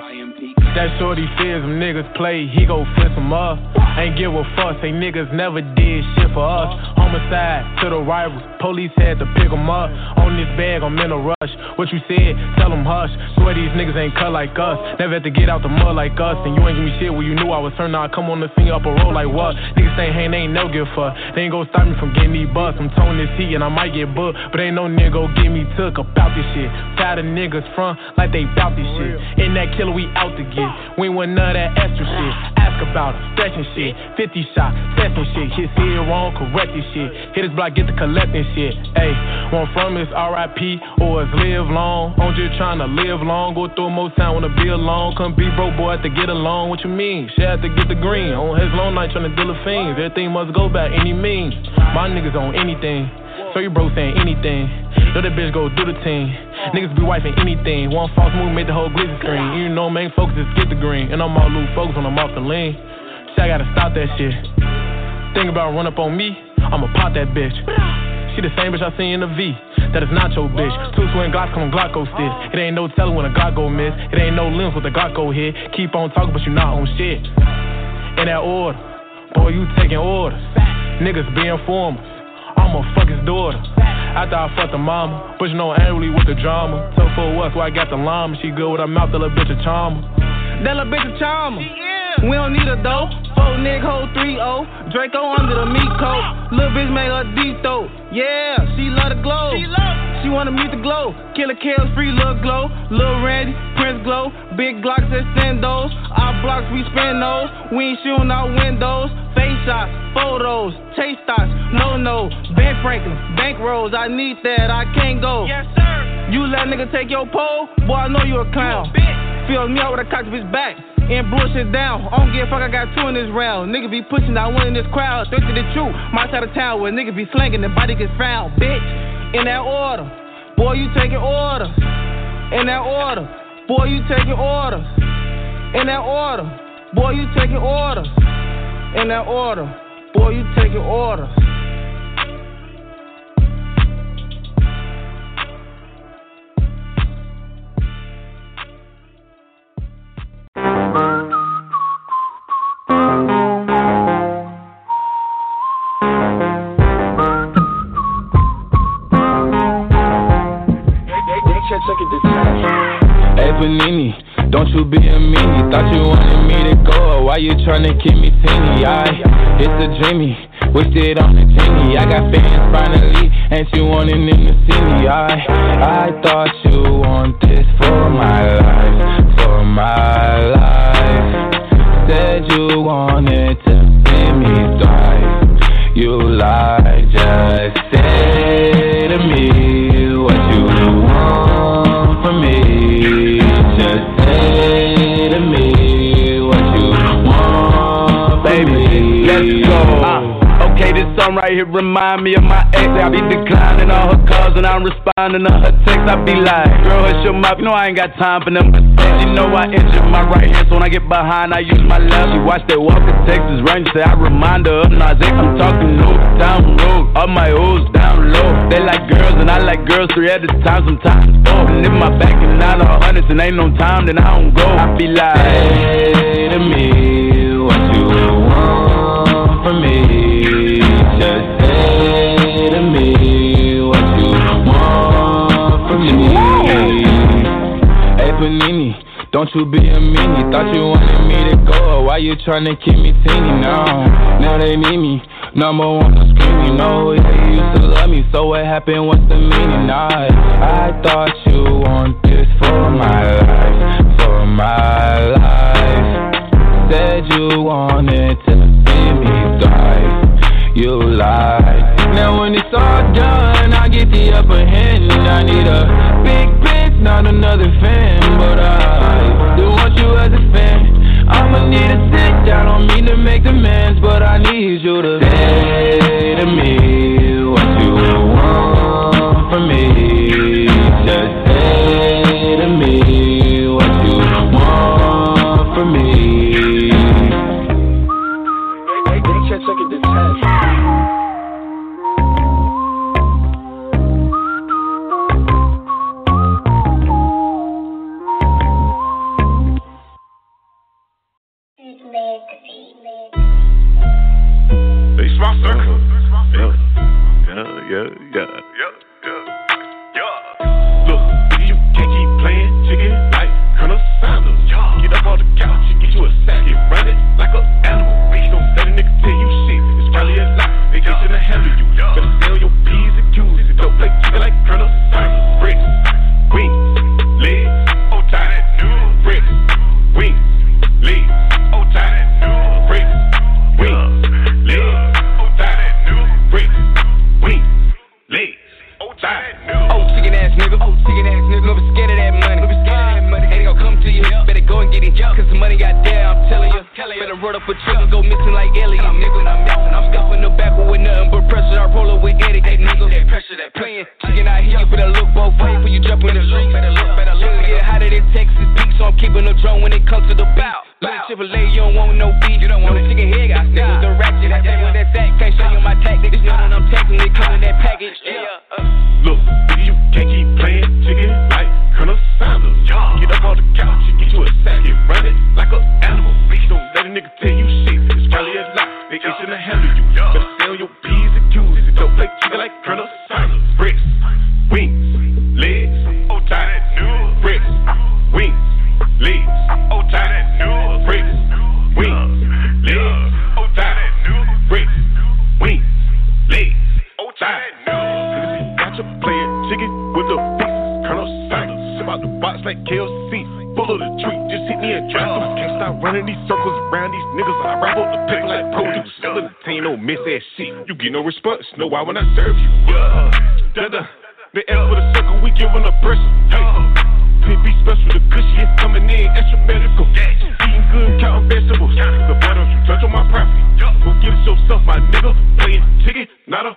That shorty says them niggas play, he go flip them up. Ain't give a fuck, say niggas never did shit for us. Homicide to the rivals, police had to pick them up. On this bag, I'm in a rush. What you said, tell them hush. Swear these niggas ain't cut like us. Never had to get out the mud like us. And you ain't give me shit when you knew I was turned on. Come on the scene up a roll like what? Niggas say, hey, they ain't no give fuck. They ain't gonna stop me from getting these bucks. I'm towing this heat and I might get booked. But ain't no nigga go get me took about this shit. Tired of niggas front like they bout this shit. In that killer, we out to get. We ain't want none of that extra shit. Ask about it, stretching shit. 50 shot, testing shit. Hit it wrong, correct this shit. Hit his block, get the collecting shit. Ayy, one from is RIP or is live live long. I'm just trying to live long. Go through most time, wanna be alone. Come be broke, boy, I have to get along. What you mean? She had to get the green. On his long night, trying to deal with fiends. Everything must go by any means. My niggas on anything. So you bro saying anything. Know that bitch go do the team. Niggas be wiping anything. One false move made the whole glitz screen. You know, main focus is get the green. And I'm all loose focus when I'm off the lane. Shit, I gotta stop that shit. Think about run up on me, I'ma pop that bitch. She the same bitch I seen in the V. That is not your bitch. Two swing Glocks come on Glocko stick. Oh. It ain't no telling when a Glock go miss. It ain't no limbs with a Glock go hit. Keep on talking, but you not on shit. In that order, boy, you taking orders. Niggas be informers. I'ma fuck his daughter. After I fuck the mama, but you know annually with the drama. Tough for what? So I got the llama. She good with her mouth, that little bitch a charmer. That little bitch a charmer. We don't need a dough. Four nigga hold 3 0. Draco under the meat coat. Little bitch made her deep throat. Yeah, she love the glow. She, she wanna meet the glow. Killer kills free, little glow. Lil Randy, Prince Glow. Big Glocks extendos. Our blocks, we spin those. We ain't shooting out windows. Face shots, photos, chase stocks, no no. Ben Franklin, bank rolls. I need that, I can't go. Yes, sir. You let nigga take your pole? Boy, I know you a clown. Feels me out with a cock bitch back and bullshit down. I don't give a fuck, I got two in this round. Nigga be pushing, I one in this crowd. Straight to the truth, my side of town where nigga be slanging, the body gets found. Bitch, in that order. Boy, you taking orders. In that order. Boy, you taking orders. In that order. Boy, you taking orders. In that order. Boy, you taking orders. Thought you wanted me to go, why you tryna keep me teeny? I, it's a dreamy, wished it on the genie. I got fans finally, and you wanted them to see me. I, I thought you want this for my life, for my life. Said you wanted to see me thrive. You lied, just say to me what you want from me. Okay, this song right here remind me of my ex. I be declining all her calls and I'm responding to her texts. I be like, girl, hush your mouth. You know I ain't got time for them. You know I injured my right hand, so when I get behind, I use my left. She watch that Walker Texas Ranger. Say I remind her of Nas X. I'm talking no down road. All my O's down low. They like girls and I like girls three at a time. Sometimes four. And if my back and out of hundreds and ain't no time, then I don't go. I be like, Say to me what you want from me. Don't you be a meanie. Thought you wanted me to go, why you tryna keep me teeny now? Now they need me. Number one on screen, you know yeah, you used to love me, so what happened? What's the meaning? I, I thought you want this for my life, for my life. Said you wanted thrive. Now when it's all done, I get the upper hand. And I need a big bitch, not another fan. But I do want you as a fan. I'ma need to sit down, don't mean to make demands, but I need you to say to me wrap up the paper like produce. Still entertain, no miss ass shit. You get no response, know why when I serve you. Yeah. Da-da. The F for the circle, we giving a person. Hey. Be special, the cushy is coming in, extra medical. Eating good, counting vegetables. But why don't you touch on my property? Go get yourself, my nigga. Playing chicken, not a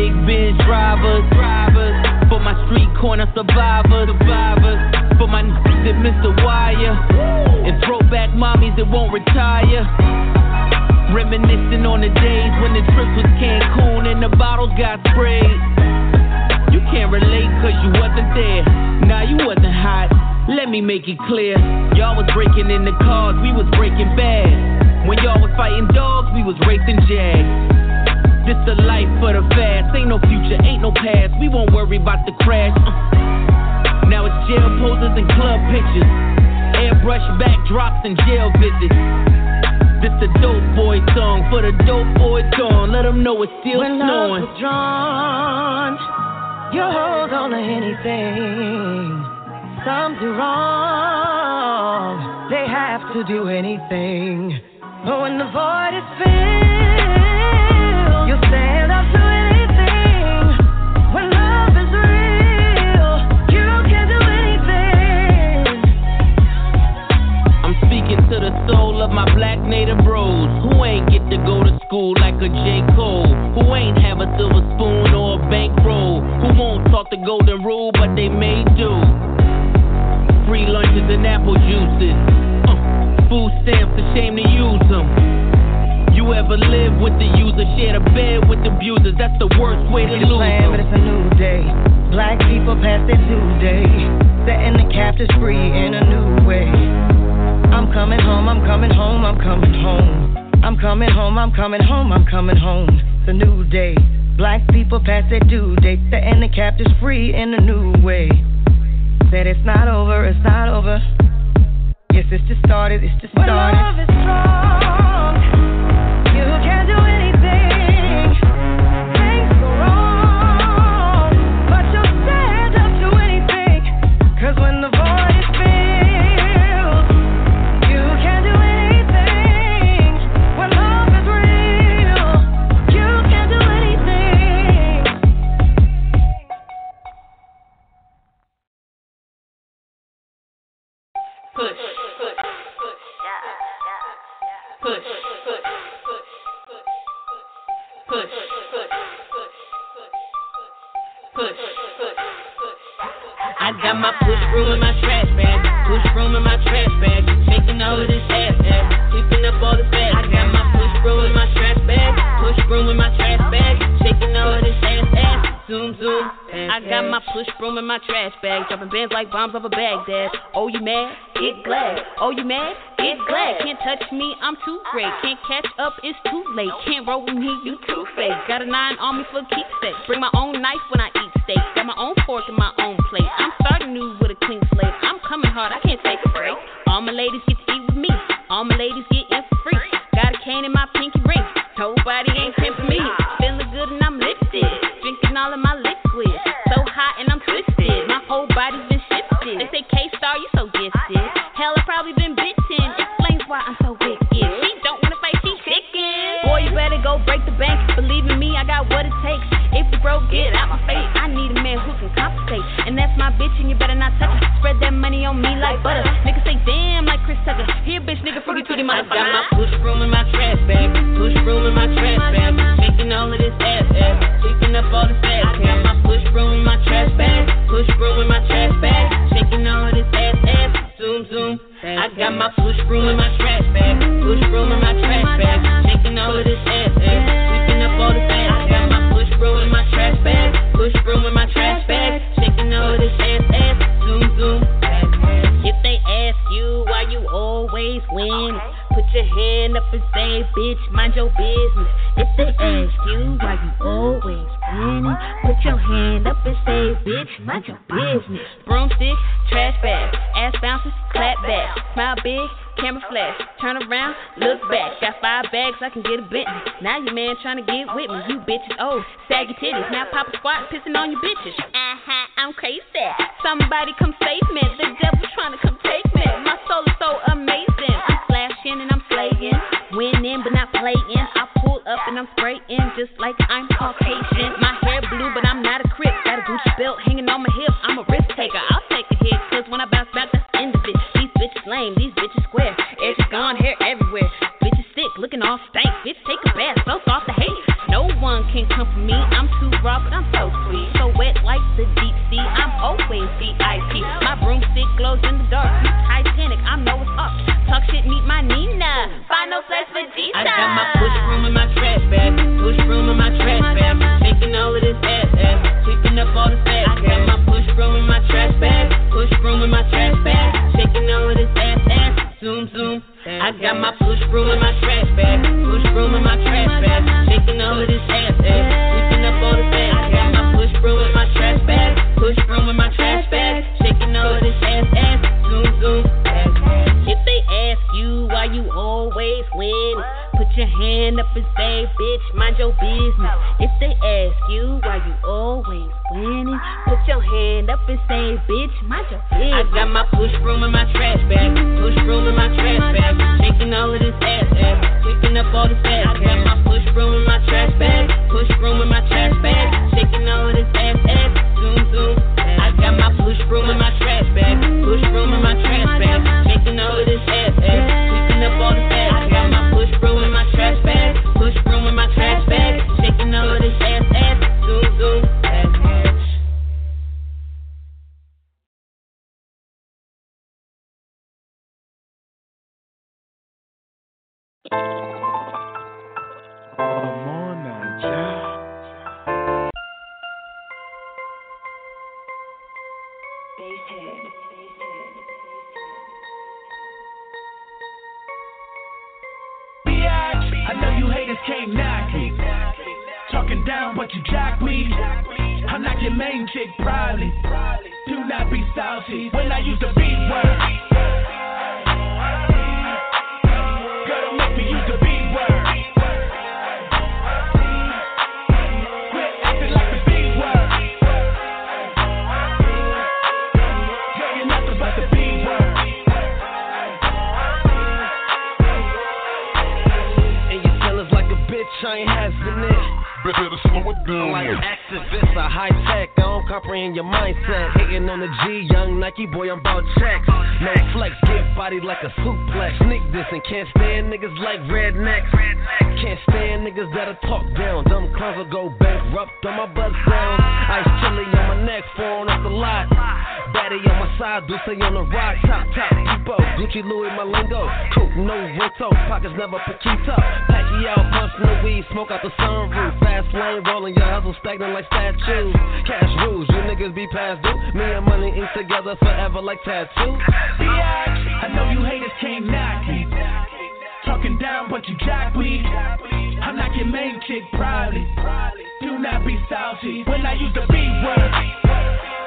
big Benz drivers, drivers, for my street corner survivors, survivors, for my niggas that miss the wire, and throwback mommies that won't retire. Reminiscing on the days when the trip was Cancun and the bottles got sprayed. You can't relate cause you wasn't there. Nah, you wasn't hot. Let me make it clear. Y'all was breaking in the cars, we was breaking bad. When y'all was fighting dogs, we was racing jags. This the life for the fast. Ain't no future, ain't no past. We won't worry about the crash. Uh. Now it's jail poses and club pictures. Airbrush backdrops and jail visits. This the dope boy song for the dope boy song. Let them know it's still When snowing. love drawn, you hold on to anything. Some do wrong, they have to do anything. But when the void is filled, of native bros who ain't get to go to school like a J. Cole, who ain't have a silver spoon or a bankroll, who won't talk the golden rule, but they may do. Free lunches and apple juices, uh, food stamps, a shame to use them. You ever live with the user, share the bed with the abusers? That's the worst way to lose. plan, but it's a new day. Black people past their due day. Setting the captives free in a new way. I'm coming home, I'm coming home, I'm coming home. I'm coming home, I'm coming home, I'm coming home. A new day. Black people past their due date. Setting the captives free in a new way. Said it's not over, it's not over. Yes, it's just started, it's just started. love is strong, push, push, push, push, push, push, push, push. I got my push push, in my trash bag, push broom in my trash bag, shaking all of this ass, keeping up all the. Got my push broom in my trash bag, dropping bands like bombs off over Baghdad. Oh you mad? Get glad. Oh you mad? Get glad. Can't touch me, I'm too great. Can't catch up, it's too late. Can't roll with me, you too fake. Got a nine on me for keepsake. Bring my own knife when I eat steak. Got my own fork and my own plate. I'm starting new with a clean slate. I'm coming hard, I can't take a break. All my ladies get to eat with me. All my ladies get in for free. Got a cane in my pinky ring. Nobody ain't pimping me. Feeling good and I'm lifted. Hell, I probably been bitten. Explains why I'm so wicked. She don't wanna fight, she chicken. Boy, you better go break the bank. Believe in me, I got what it takes. If you broke, get out my face. I need a man who can compensate. And that's my bitch, and you better not touch her. Spread that money on me like butter. Niggas say damn like Chris Tucker. Here, bitch, nigga, freaky to the I motherfucker. got my push broom in my trash bag. Push broom in my trash bag. Shaking all of this ass ass. Sweeping up all the fat. I got my push broom in my trash bag. Got my push broom in my trash bag. Push broom in my trash bag. Shaking all of this ass ass. Sweeping up all the fat. I got my push broom in my trash bag. Push broom in my trash bag. Shaking all of this ass ass. Zoom zoom. If they ask you why you always win, put your hand up and say, bitch, mind your business. If they ask you why you always winning, put your hand up and say, bitch, mind your business. Broomstick, trash bag, smile big. Camera flash, turn around, look back. Got five bags, I can get a Bentley. Now your man trying to get with me. You bitches old, saggy titties. Now pop a squat, pissing on your bitches. Uh huh, I'm crazy. Somebody come save me. The devil trying to come take me. My soul is so amazing. I'm flashing and I'm slaying. Winning but not playing. I pull up and I'm spraying just like I'm Caucasian. My hair blue, but I'm not a crip. Got a Gucci belt hanging on my hip. I'm a risk taker. I'll the deep sea. I'm always VIP. My broomstick glows in the dark. You Titanic, I know it's up. Talk shit, meet my Nina. Find no place for Jesus. I got my push broom in my trash bag. Push broom in my trash bag. Shaking all of this ass ass. Sweeping up all the fat. I got my push broom in my trash bag. Push broom in my trash bag. Shaking all of this ass ass. Zoom zoom. I got my I'm like activist, a high tech. I don't comprehend your mindset. Hitting on the G, young Nike boy, I'm about checks. No flex, get bodied like a suplex. Sneak this and can't stand niggas like rednecks. Can't stand niggas that'll talk down. Dumb clowns will go bankrupt on my buzz down. Ice chili on my neck, falling off the lot. Daddy on my side, do say on the rock. Top, top, depot. Gucci, Louis, my lingo. Coupe, no rento. Pockets never Paquito. No weed, smoke out the sunroof. Fast lane, rolling your hustle, stagnant like statues. Cash rules, you niggas be past due. Me and money ink together forever like tattoos. I know you haters can't knock me. Talking down, but you jack me. I'm not your main chick, probably. Do not be salty when I use the B word.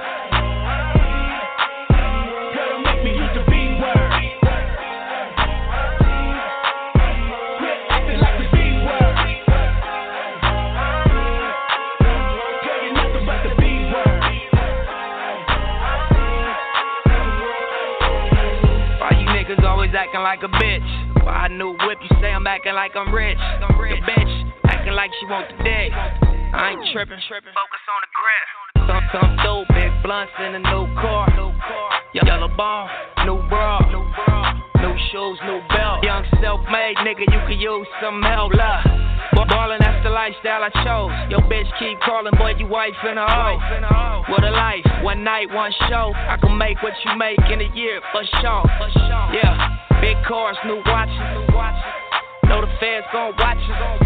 Like a bitch? Why I new whip, you say I'm acting like I'm rich. The bitch acting like she want the dick. I ain't tripping, focus on the grip. Some, some dope, big blunts in a new car. Yellow ball, new bra. Shoes, new belt. Young self-made nigga, you can use some help. Love. Ballin', that's the lifestyle I chose. Your bitch keep calling, boy, you wife in a hoe. What a life, one night, one show. I can make what you make in a year, for sure. Yeah, big cars, new watches. Know the feds gon' watch us.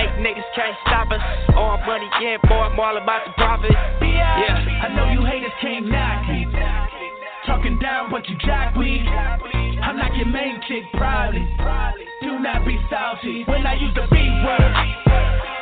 Eight niggas can't stop us. All money, yeah, boy, I'm all about the profit. Yeah, I know you haters can't knock. Talking down, but you jack me. I'm not your main chick, probably. Do not be salty when I use the B word.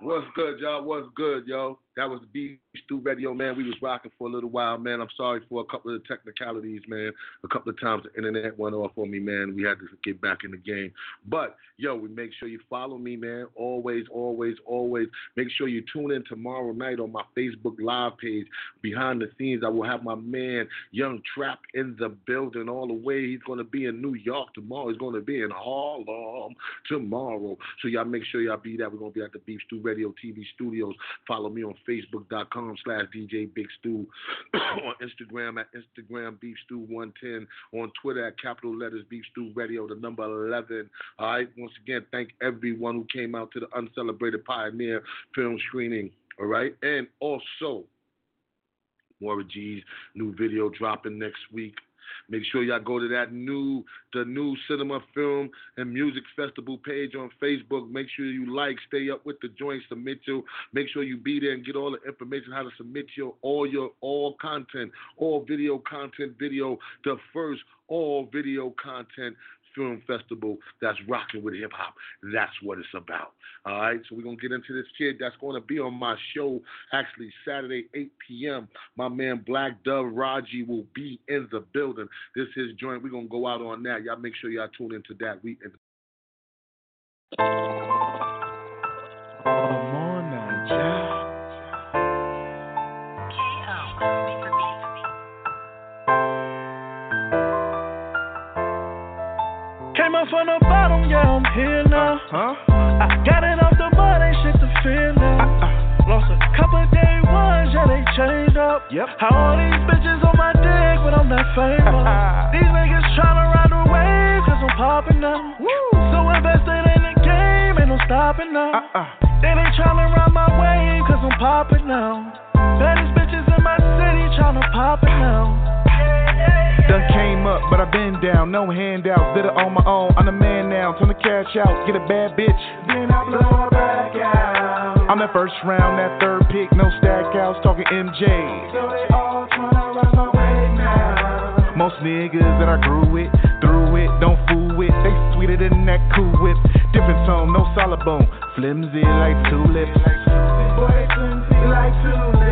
What's good, y'all? What's good, yo? That was the Beef Stew Radio, man. We was rocking for a little while, man. I'm sorry for a couple of technicalities, man. A couple of times the internet went off on me, man. We had to get back in the game. But yo, we make sure you follow me, man. Always, always, always. Make sure you tune in tomorrow night on my Facebook Live page. Behind the scenes, I will have my man Young Trap in the building all the way. He's gonna be in New York tomorrow. He's gonna be in Harlem tomorrow. So y'all make sure y'all be there. We're gonna be at the Beef Stew Radio TV studios. Follow me on Facebook.com slash DJ Big Stew. on Instagram at Instagram Beef Stew 110. On Twitter at capital letters Beef Stew Radio, the number 11. All right. Once again, thank everyone who came out to the Uncelebrated Pioneer film screening. All right. And also, Maura G's new video dropping next week. Make sure y'all go to that new, the new cinema film and music festival page on Facebook. Make sure you like, stay up with the joint, submit your, make sure you be there and get all the information how to submit your all your all content, all video content, video, the first all video content film festival that's rocking with hip hop. That's what it's about. All right, so we're gonna get into this kid that's gonna be on my show actually Saturday 8 p.m. My man Black Dove Raji will be in the building. This is joint. We're gonna go out on that. Y'all make sure y'all tune into that. We up from the bottom, yeah, I'm here now. Uh-huh. I got it off the mud, ain't shit to fear now. Lost a couple day ones, yeah, they changed up. Yep. How all these bitches on my dick, but I'm not famous. these niggas tryna ride the wave, cause I'm popping now. So invested in the game, ain't no stopping now. Uh-uh. They ain't tryna ride my wave, cause I'm popping now. Baddest bitches in my city tryna pop it now. Done came up, but I've been down. No handouts, did it on my own. I'm the man now. Turn the cash out, get a bad bitch. Then I blow back out. I'm that first round, that third pick, no stack outs, talking MJ. So they all tryna ride my wave now. Most niggas that I grew with, through it, don't fool with. They sweeter than that cool whip. Different tone, no solid bone. Flimsy like tulips. Boy, flimsy like tulips.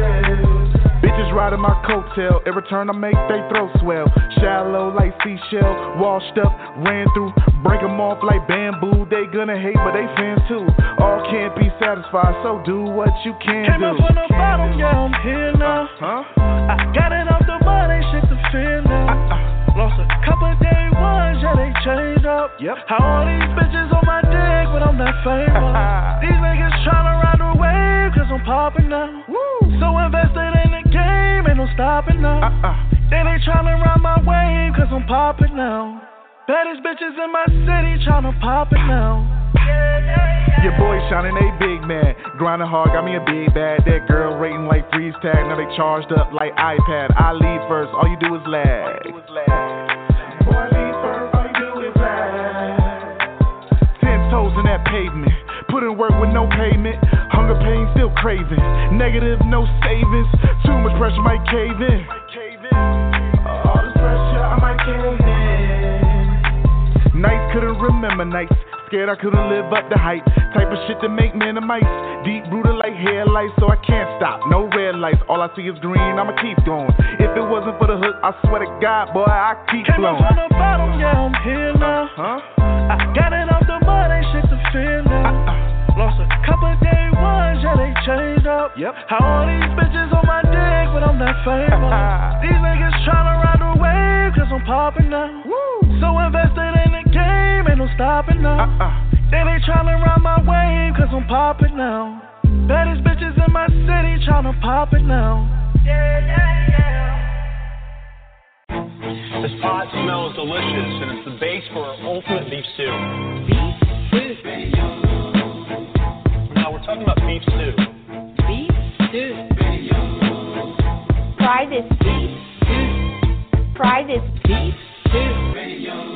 Bitches riding my coattail. Every turn I make, they throw swell. Shallow like seashell. Washed up, ran through. Break 'em off like bamboo. They gonna hate, but they fans too. All can't be satisfied, so do what you can Came do. up from the bottom, yeah, I'm here now. Huh? I got it off the mud, ain't shit to fear now. Lost a couple day ones, yeah, they changed up. Yep. How all these bitches on my dick, but I'm not famous. these niggas tryna ride the wave, cause I'm popping now. So invested no stopping now. Uh-uh. They ain't tryna ride my wave, cause I'm popping now. Baddest bitches in my city tryna pop it now. Your boy shining a big man. Grinding hard, got me a big bag. That girl rating like freeze tag. Now they charged up like iPad. I lead first, all you do is lag. Boy, lead first, all you do is lag. Ten toes in that pavement. Put in work with no payment. Hunger pain still craving. Negative, no savings. Too much pressure might cave in. Uh, all this pressure, I might cave in. Nights couldn't remember nights. Scared I couldn't live up the hype. Type of shit that make men a mice. Deep rooted like headlights, so I can't stop. No red lights. All I see is green. I'ma keep going. If it wasn't for the hook, I swear to God, boy, I keep Came up blowing. from the bottom, yeah, I'm here now. Huh? I got it off the mud, ain't shit to fear now. They changed up. Yep. How all these bitches on my dick, but I'm not famous. these niggas tryna ride the wave, cause I'm popping now. So invested in the game, ain't no stopping uh-uh. now. They ain't tryna ride my wave, cause I'm popping now. Baddest bitches in my city tryna pop it now. Yeah, yeah, yeah. This pot smells delicious, and it's the base for our ultimate beef stew. Beef? now. We're talking about beef stew. Beef stew. Try this beef stew. Try this beef stew.